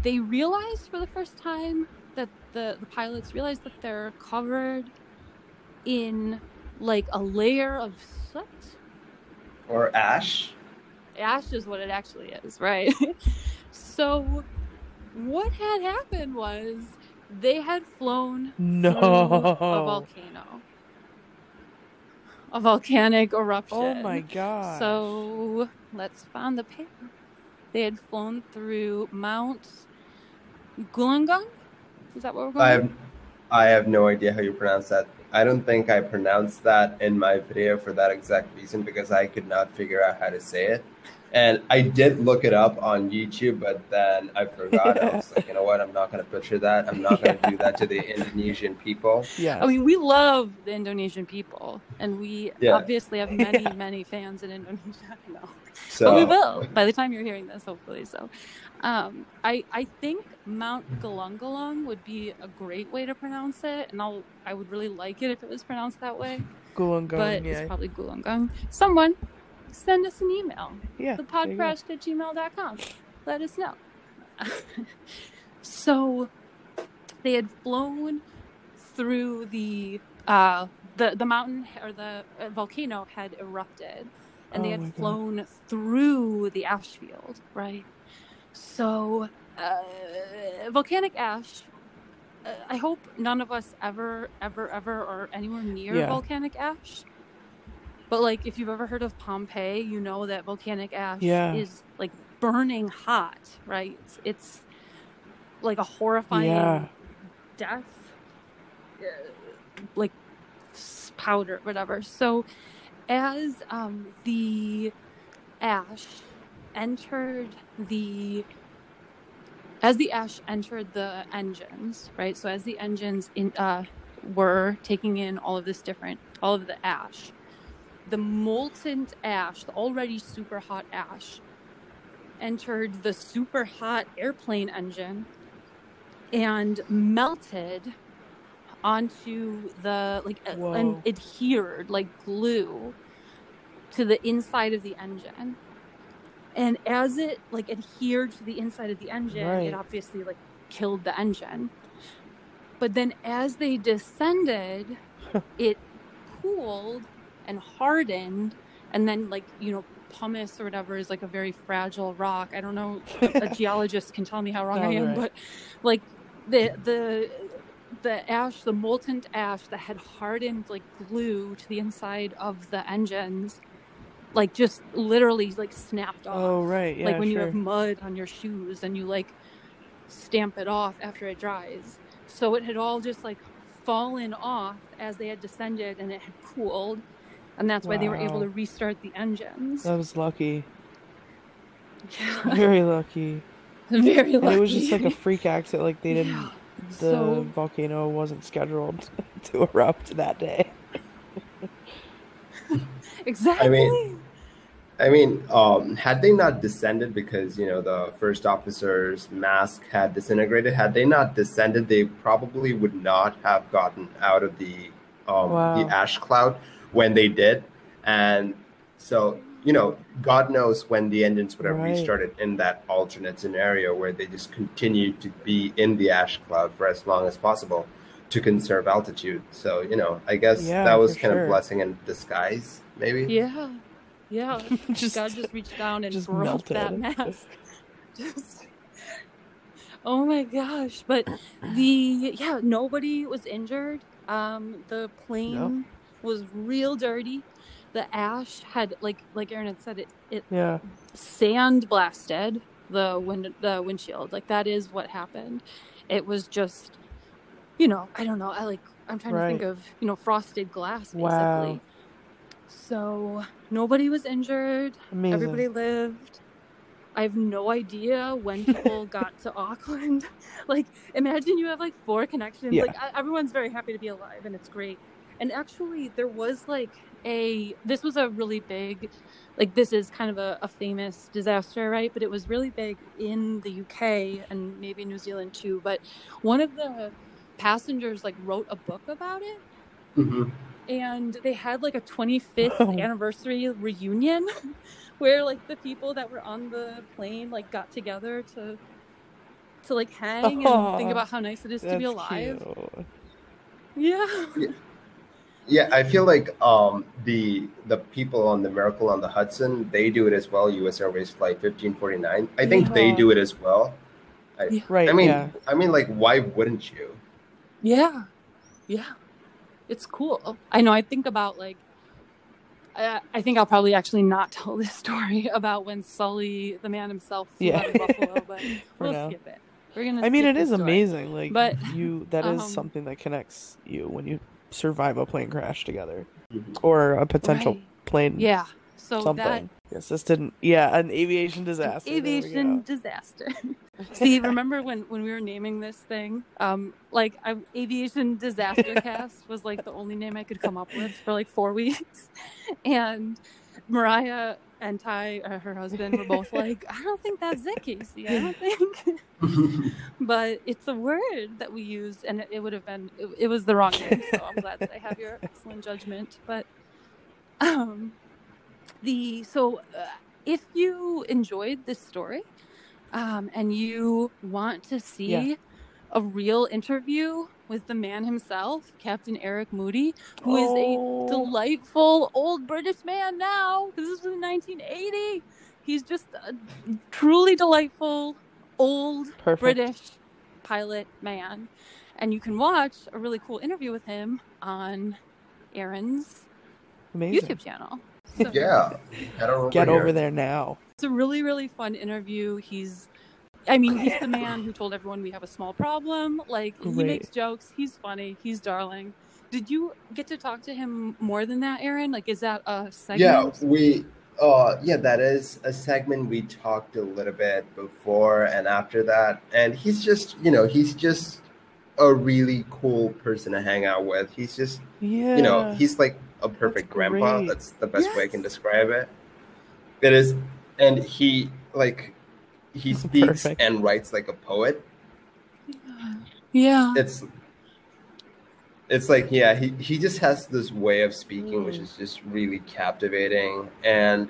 they realize for the first time that the, the pilots realize that they're covered in like a layer of soot. Or Ash. Ash is what it actually is, right? *laughs* so, what had happened was they had flown No. through a volcano, a volcanic eruption. Oh my god. So let's find the paper. They had flown through Mount Gulungung. Is that what we're going? I have I have no idea how you pronounce that. I don't think I pronounced that in my video for that exact reason because I could not figure out how to say it. And I did look it up on YouTube, but then I forgot. I was like, you know what? I'm not going to butcher that. I'm not going to do that to the *laughs* Indonesian people. yeah. I mean, we love the Indonesian people, and we Yeah. obviously have many, Yeah. many fans in Indonesia. *laughs* No. So but we will by the time you're hearing this, hopefully. So, um, I I think Mount Galungalung would be a great way to pronounce it, and I'll I would really like it if it was pronounced that way. Gulungung, but yeah. it's probably Gulungung. Someone send us an email. yeah. the there you go. podcast at gmail.com. Let us know. *laughs* so they had flown through the uh, the the mountain or the uh, volcano had erupted, and they Oh had my God. flown through the ash field, right? So uh, volcanic ash. Uh, I hope none of us ever, ever, ever are anywhere near Yeah. volcanic ash. But like, if you've ever heard of Pompeii, you know that volcanic ash Yeah. is like burning hot, right? It's, it's like a horrifying Yeah. death, uh, like powder, whatever. So, as um, the ash entered the as the ash entered the engines, right? So as the engines in, uh, were taking in all of this different, all of the ash, the molten ash, the already super hot ash, entered the super hot airplane engine and melted onto the like uh, and adhered like glue to the inside of the engine. And as it like adhered to the inside of the engine Right. it obviously like killed the engine. But then as they descended *laughs* it cooled and hardened and then like you know pumice or whatever is like a very fragile rock i don't know a *laughs* geologist can tell me how wrong oh, i Oh, am right. but like the the the ash the molten ash that had hardened like glue to the inside of the engines like just literally like snapped oh, off Oh right. Yeah. like when you have mud on your shoes and you like stamp it off after it dries so it had all just like fallen off as they had descended and it had cooled and that's why they were able to restart the engines That was lucky. yeah Very lucky. *laughs* very lucky And it was just like a freak accident. Like they didn't. Yeah. The so volcano wasn't scheduled *laughs* to erupt that day. *laughs* exactly I mean, um, had they not descended because you know the first officer's mask had disintegrated, had they not descended, they probably would not have gotten out of the um, Wow. the ash cloud when they did, and so you know, God knows when the engines would have Right. restarted in that alternate scenario where they just continued to be in the ash cloud for as long as possible to conserve altitude. So you know, I guess Yeah, that was kind sure. of blessing in disguise, maybe. yeah yeah *laughs* just, god just reached down and just broke that mask *laughs* just oh my gosh but the yeah nobody was injured um the plane was real dirty the ash had like like aaron had said it it yeah. sand blasted the wind the windshield like that is what happened it was just you know i don't know i like i'm trying to think of you know frosted glass basically Wow. so nobody was injured Amazing. Everybody lived. I have no idea when *laughs* people got to Auckland. *laughs* Like, imagine you have like four connections. Yeah. Like, everyone's very happy to be alive, and it's great. And actually, there was like a this was a really big like this is kind of a, a famous disaster right? But it was really big in the uk and maybe new zealand too. But one of the passengers like wrote a book about it. Mhm. and they had like a 25th Oh. anniversary reunion *laughs* where like the people that were on the plane like got together to to like hang and think about how nice it is to be alive. cute. yeah. Yeah, Yeah i feel like um, the the people on the Miracle on the Hudson they do it as well. U.S. Airways Flight 1549. I think they do it as well. Right. I mean, yeah. I mean, like, why wouldn't you? Yeah, yeah, it's cool. I know. I think about like, I, I think I'll probably actually not *laughs* tell this story about when Sully, the man himself, flew Yeah. out of Buffalo, but *laughs* we'll now. skip it. We're gonna. I mean, skip it the is story. amazing. Like, But, you that is um, something that connects you when you survive a plane crash together, Mhm. or a potential Right. plane Yeah. So something. that Yes, this didn't. Yeah, an aviation disaster. there we aviation disaster. *laughs* See, remember when when we were naming this thing? Um, like I, aviation disaster *laughs* cast was like the only name I could come up with for like four *laughs* weeks, and Mariah and Ty, uh, her husband, were both like, "I don't think that's it, Casey. *laughs* I don't think." *laughs* but it's a word that we use, and it, it would have been it, it was the wrong name. So I'm glad that I have your excellent judgment. But um, the so uh, if you enjoyed this story, um, and you want to see Yeah. a real interview with the man himself, Captain Eric Moody, who is a Oh. delightful old British man now, this is in 1980. He's just a truly delightful old Perfect. British pilot man. And you can watch a really cool interview with him on Aaron's Amazing. YouTube channel. So *laughs* yeah, head on over Get over there now. It's a really, really fun interview. He's, I mean, he's the *laughs* man who told everyone we have a small problem. Like, he makes jokes. He's funny. He's darling. Did you get to talk to him more than that, Aaron? Like, is that a segment? Yeah, we uh yeah, that is a segment we talked a little bit before and after that. And he's just, you know, he's just a really cool person to hang out with. He's just, Yeah. you know, he's like a perfect That's grandpa. great. That's the best way I can describe it. It is and he like he *laughs* speaks Perfect. and writes like a poet. Yeah. It's it's like yeah he, he just has this way of speaking which Mm. is just really captivating and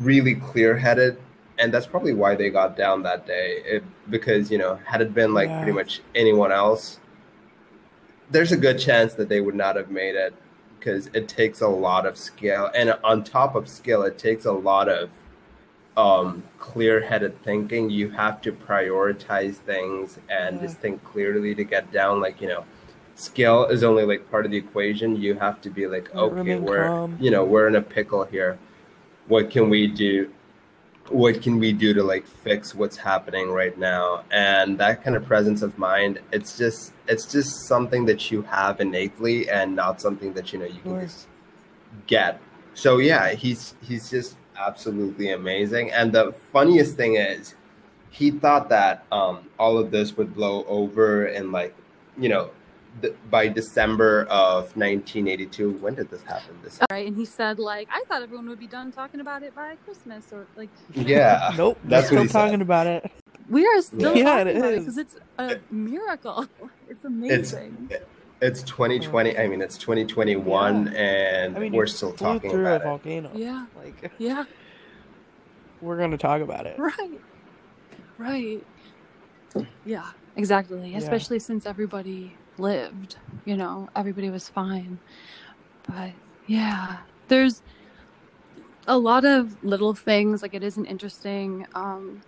really clear-headed and that's probably why they got down that day it, because you know had it been like Yeah. pretty much anyone else there's a good chance that they would not have made it because it takes a lot of skill and on top of skill it takes a lot of um, clear-headed thinking you have to prioritize things and Yeah. just think clearly to get down like you know skill is only like part of the equation. You have to be like okay we're calm. you know we're in a pickle here. What can we do what can we do to like fix what's happening right now? And that kind of presence of mind it's just it's just something that you have innately and not something that you know you can just get. So yeah he's he's just absolutely amazing and the funniest thing is he thought that um all of this would blow over in like you know th- by december of 1982 when did this happen this right. And he said, like, I thought everyone would be done talking about it by Christmas, or like, yeah *laughs* Nope. That's we're what he still said. talking about it. we are still Yeah, talking it about it is. because it's a miracle. *laughs* It's amazing. It's 2020. I mean, it's 2021, and I mean, we're still talking through about a it. volcano. yeah. Like *laughs* Yeah. we're gonna talk about it. Right. Right. *laughs* Yeah, exactly. Yeah. Especially since everybody lived, you know, everybody was fine. But yeah, there's a lot of little things. Like, it is an interesting um,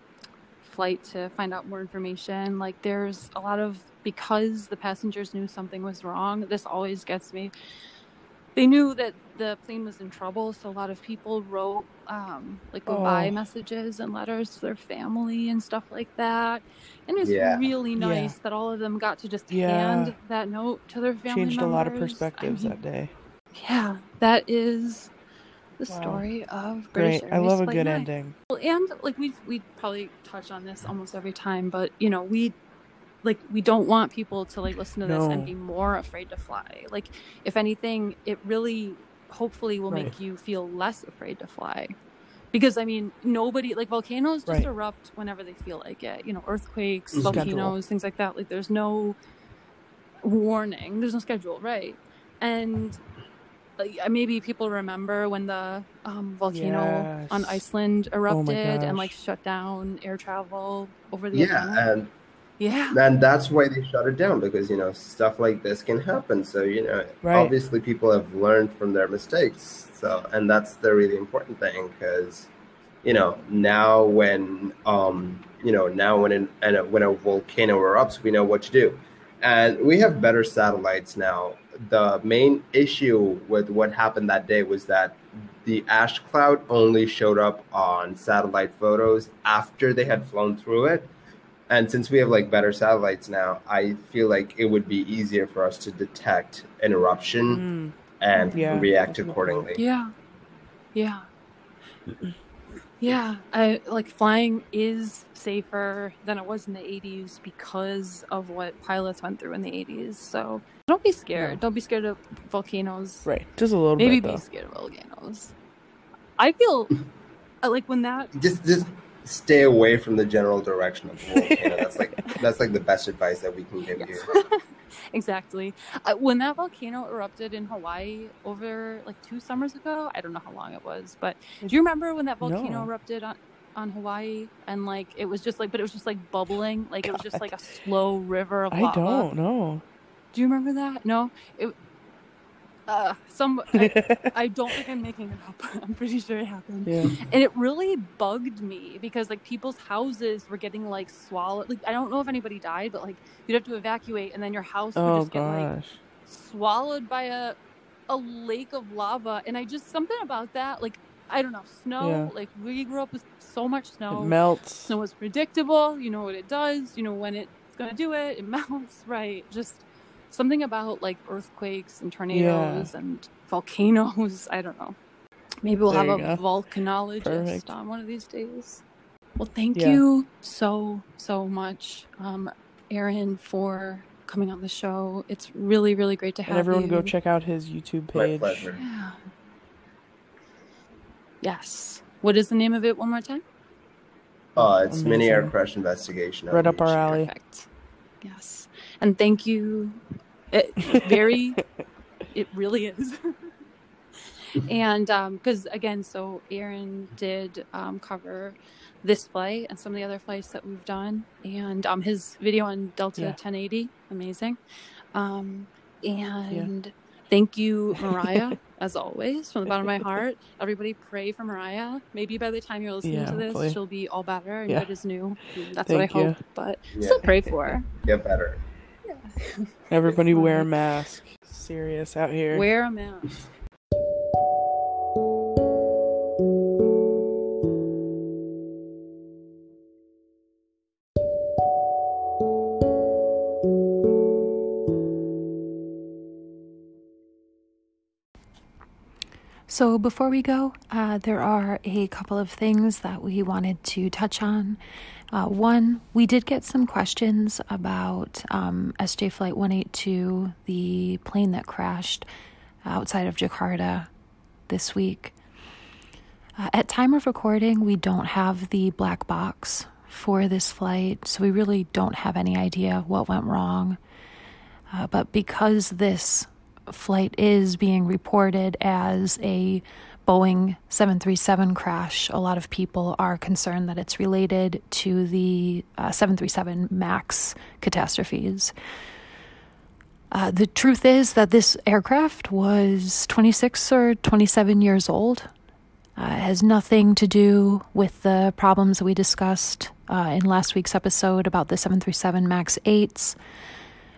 flight to find out more information. Like, there's a lot of, because the passengers knew something was wrong, this always gets me. They knew that the plane was in trouble, so a lot of people wrote um, like goodbye Oh. messages and letters to their family and stuff like that. And it's Yeah. really Yeah. nice that all of them got to just Yeah. hand that note to their family Changed a lot of perspectives I mean, that day. yeah, that is the Wow. story of British Great. I Airways love a good 9. ending. Well, and like we we probably touch on this almost every time, but you know we like we don't want people to like listen to this and be more afraid to fly. Like if anything, it really hopefully will Right. make you feel less afraid to fly. Because I mean, nobody like volcanoes just Right. erupt whenever they feel like it. You know, earthquakes, Schedule. volcanoes, things like that. Like there's no warning. There's no schedule, right? And like, uh, maybe people remember when the um, volcano on Yes. Oh Iceland erupted and like shut down air travel over the Yeah, Atlantic. and Yeah. and that's why they shut it down because you know stuff like this can happen. So you know, Right. obviously people have learned from their mistakes. So and that's the really important thing because you know now when um you know now when an, and a, when a volcano erupts, we know what to do, and we have better satellites now. The main issue with what happened that day was that the ash cloud only showed up on satellite photos after they had flown through it. And since we have like better satellites now, I feel like it would be easier for us to detect an eruption Mm, and Yeah, react that's a good accordingly. Yeah. Yeah. *clears throat* Yeah. I like flying is safer than it was in the 80s because of what pilots went through in the 80s. So don't be scared. Yeah. Don't be scared of volcanoes. right. Just a little Maybe bit be though. scared of volcanoes. I feel *laughs* uh, like when that Just just stay away from the general direction of the volcano. that's like *laughs* that's like the best advice that we can give Yes. you. *laughs* exactly. Uh, when that volcano erupted in Hawaii over like two summers ago, I don't know how long it was, but do you remember when that volcano No. erupted on on Hawaii and like it was just like, but it was just like bubbling, like it was just like a slow river of lava. I don't know. Do you remember that? No, it. Uh, some I, I don't think I'm making it up. *laughs* I'm pretty sure it happened. yeah. and it really bugged me because like people's houses were getting like swallowed like i don't know if anybody died but like you'd have to evacuate and then your house would Oh just get like swallowed by a a lake of lava and i just something about that like i don't know snow Yeah. like we grew up with so much It snow melts. snow is predictable you know what it does you know when it's gonna do it it *laughs* melts right just something about like earthquakes and tornadoes and volcanoes *laughs* i don't know maybe we'll There have a go. volcanologist Perfect. on one of these days well thank Yeah. you so so much um aaron for coming on the show it's really really great to have And everyone you go check out his YouTube My page. pleasure. yeah. yes what is the name of it one more time Uh, it's mini air crash investigation. Right up our alley. Perfect. Yes. And thank you. It, very, it really is. and because, again, so Aaron did um, cover this flight and some of the other flights that we've done. And um, his video on Delta Yeah. 1080, amazing. Um, and thank you, Mariah, *laughs* as always, from the bottom of my heart. Everybody pray for Mariah. Maybe by the time you're listening Yeah, to this, hopefully. she'll be all better and Yeah. good as new. That's Thank what I you. hope. But Yeah. still pray for her. Get better. *laughs* Everybody wear a Alright. mask. Serious out here. Wear a mask. So, before we go, uh, there are a couple of things that we wanted to touch on. Uh, one, we did get some questions about um, SJ Flight 182, the plane that crashed outside of Jakarta this week. Uh, at time of recording, we don't have the black box for this flight, so we really don't have any idea what went wrong. Uh, but because this flight is being reported as a Boeing 737 crash, a lot of people are concerned that it's related to the uh, 737 MAX catastrophes. Uh, the truth is that this aircraft was 26 or 27 years old. Uh, has nothing to do with the problems that we discussed uh, in last week's episode about the 737 MAX 8s.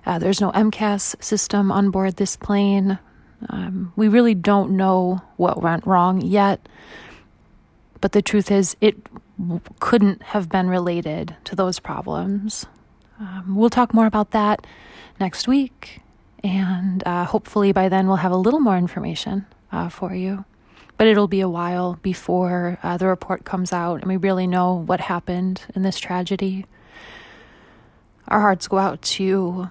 Uh, there's no MCAS system on board this plane. Um, we really don't know what went wrong yet. But the truth is, it couldn't have been related to those problems. Um, we'll talk more about that next week. And uh, hopefully by then we'll have a little more information uh, for you. But it'll be a while before uh, the report comes out and we really know what happened in this tragedy. Our hearts go out to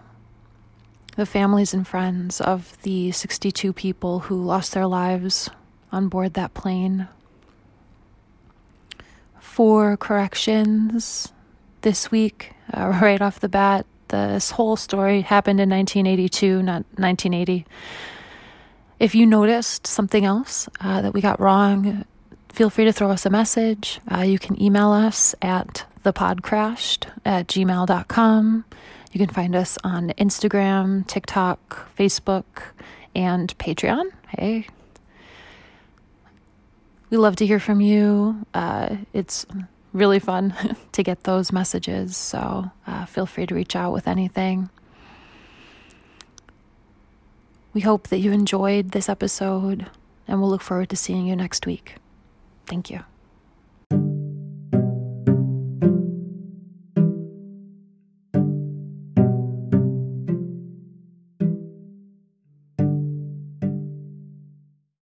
the families and friends of the 62 people who lost their lives on board that plane. For corrections this week, uh, *laughs* right off the bat, this whole story happened in 1982, not 1980. If you noticed something else uh, that we got wrong, feel free to throw us a message. Uh, you can email us at thepodcrashed at gmail.com. You can find us on Instagram, TikTok, Facebook, and Patreon. Hey. We love to hear from you. Uh, it's really fun *laughs* to get those messages, so uh, feel free to reach out with anything. We hope that you enjoyed this episode, and we'll look forward to seeing you next week. Thank you.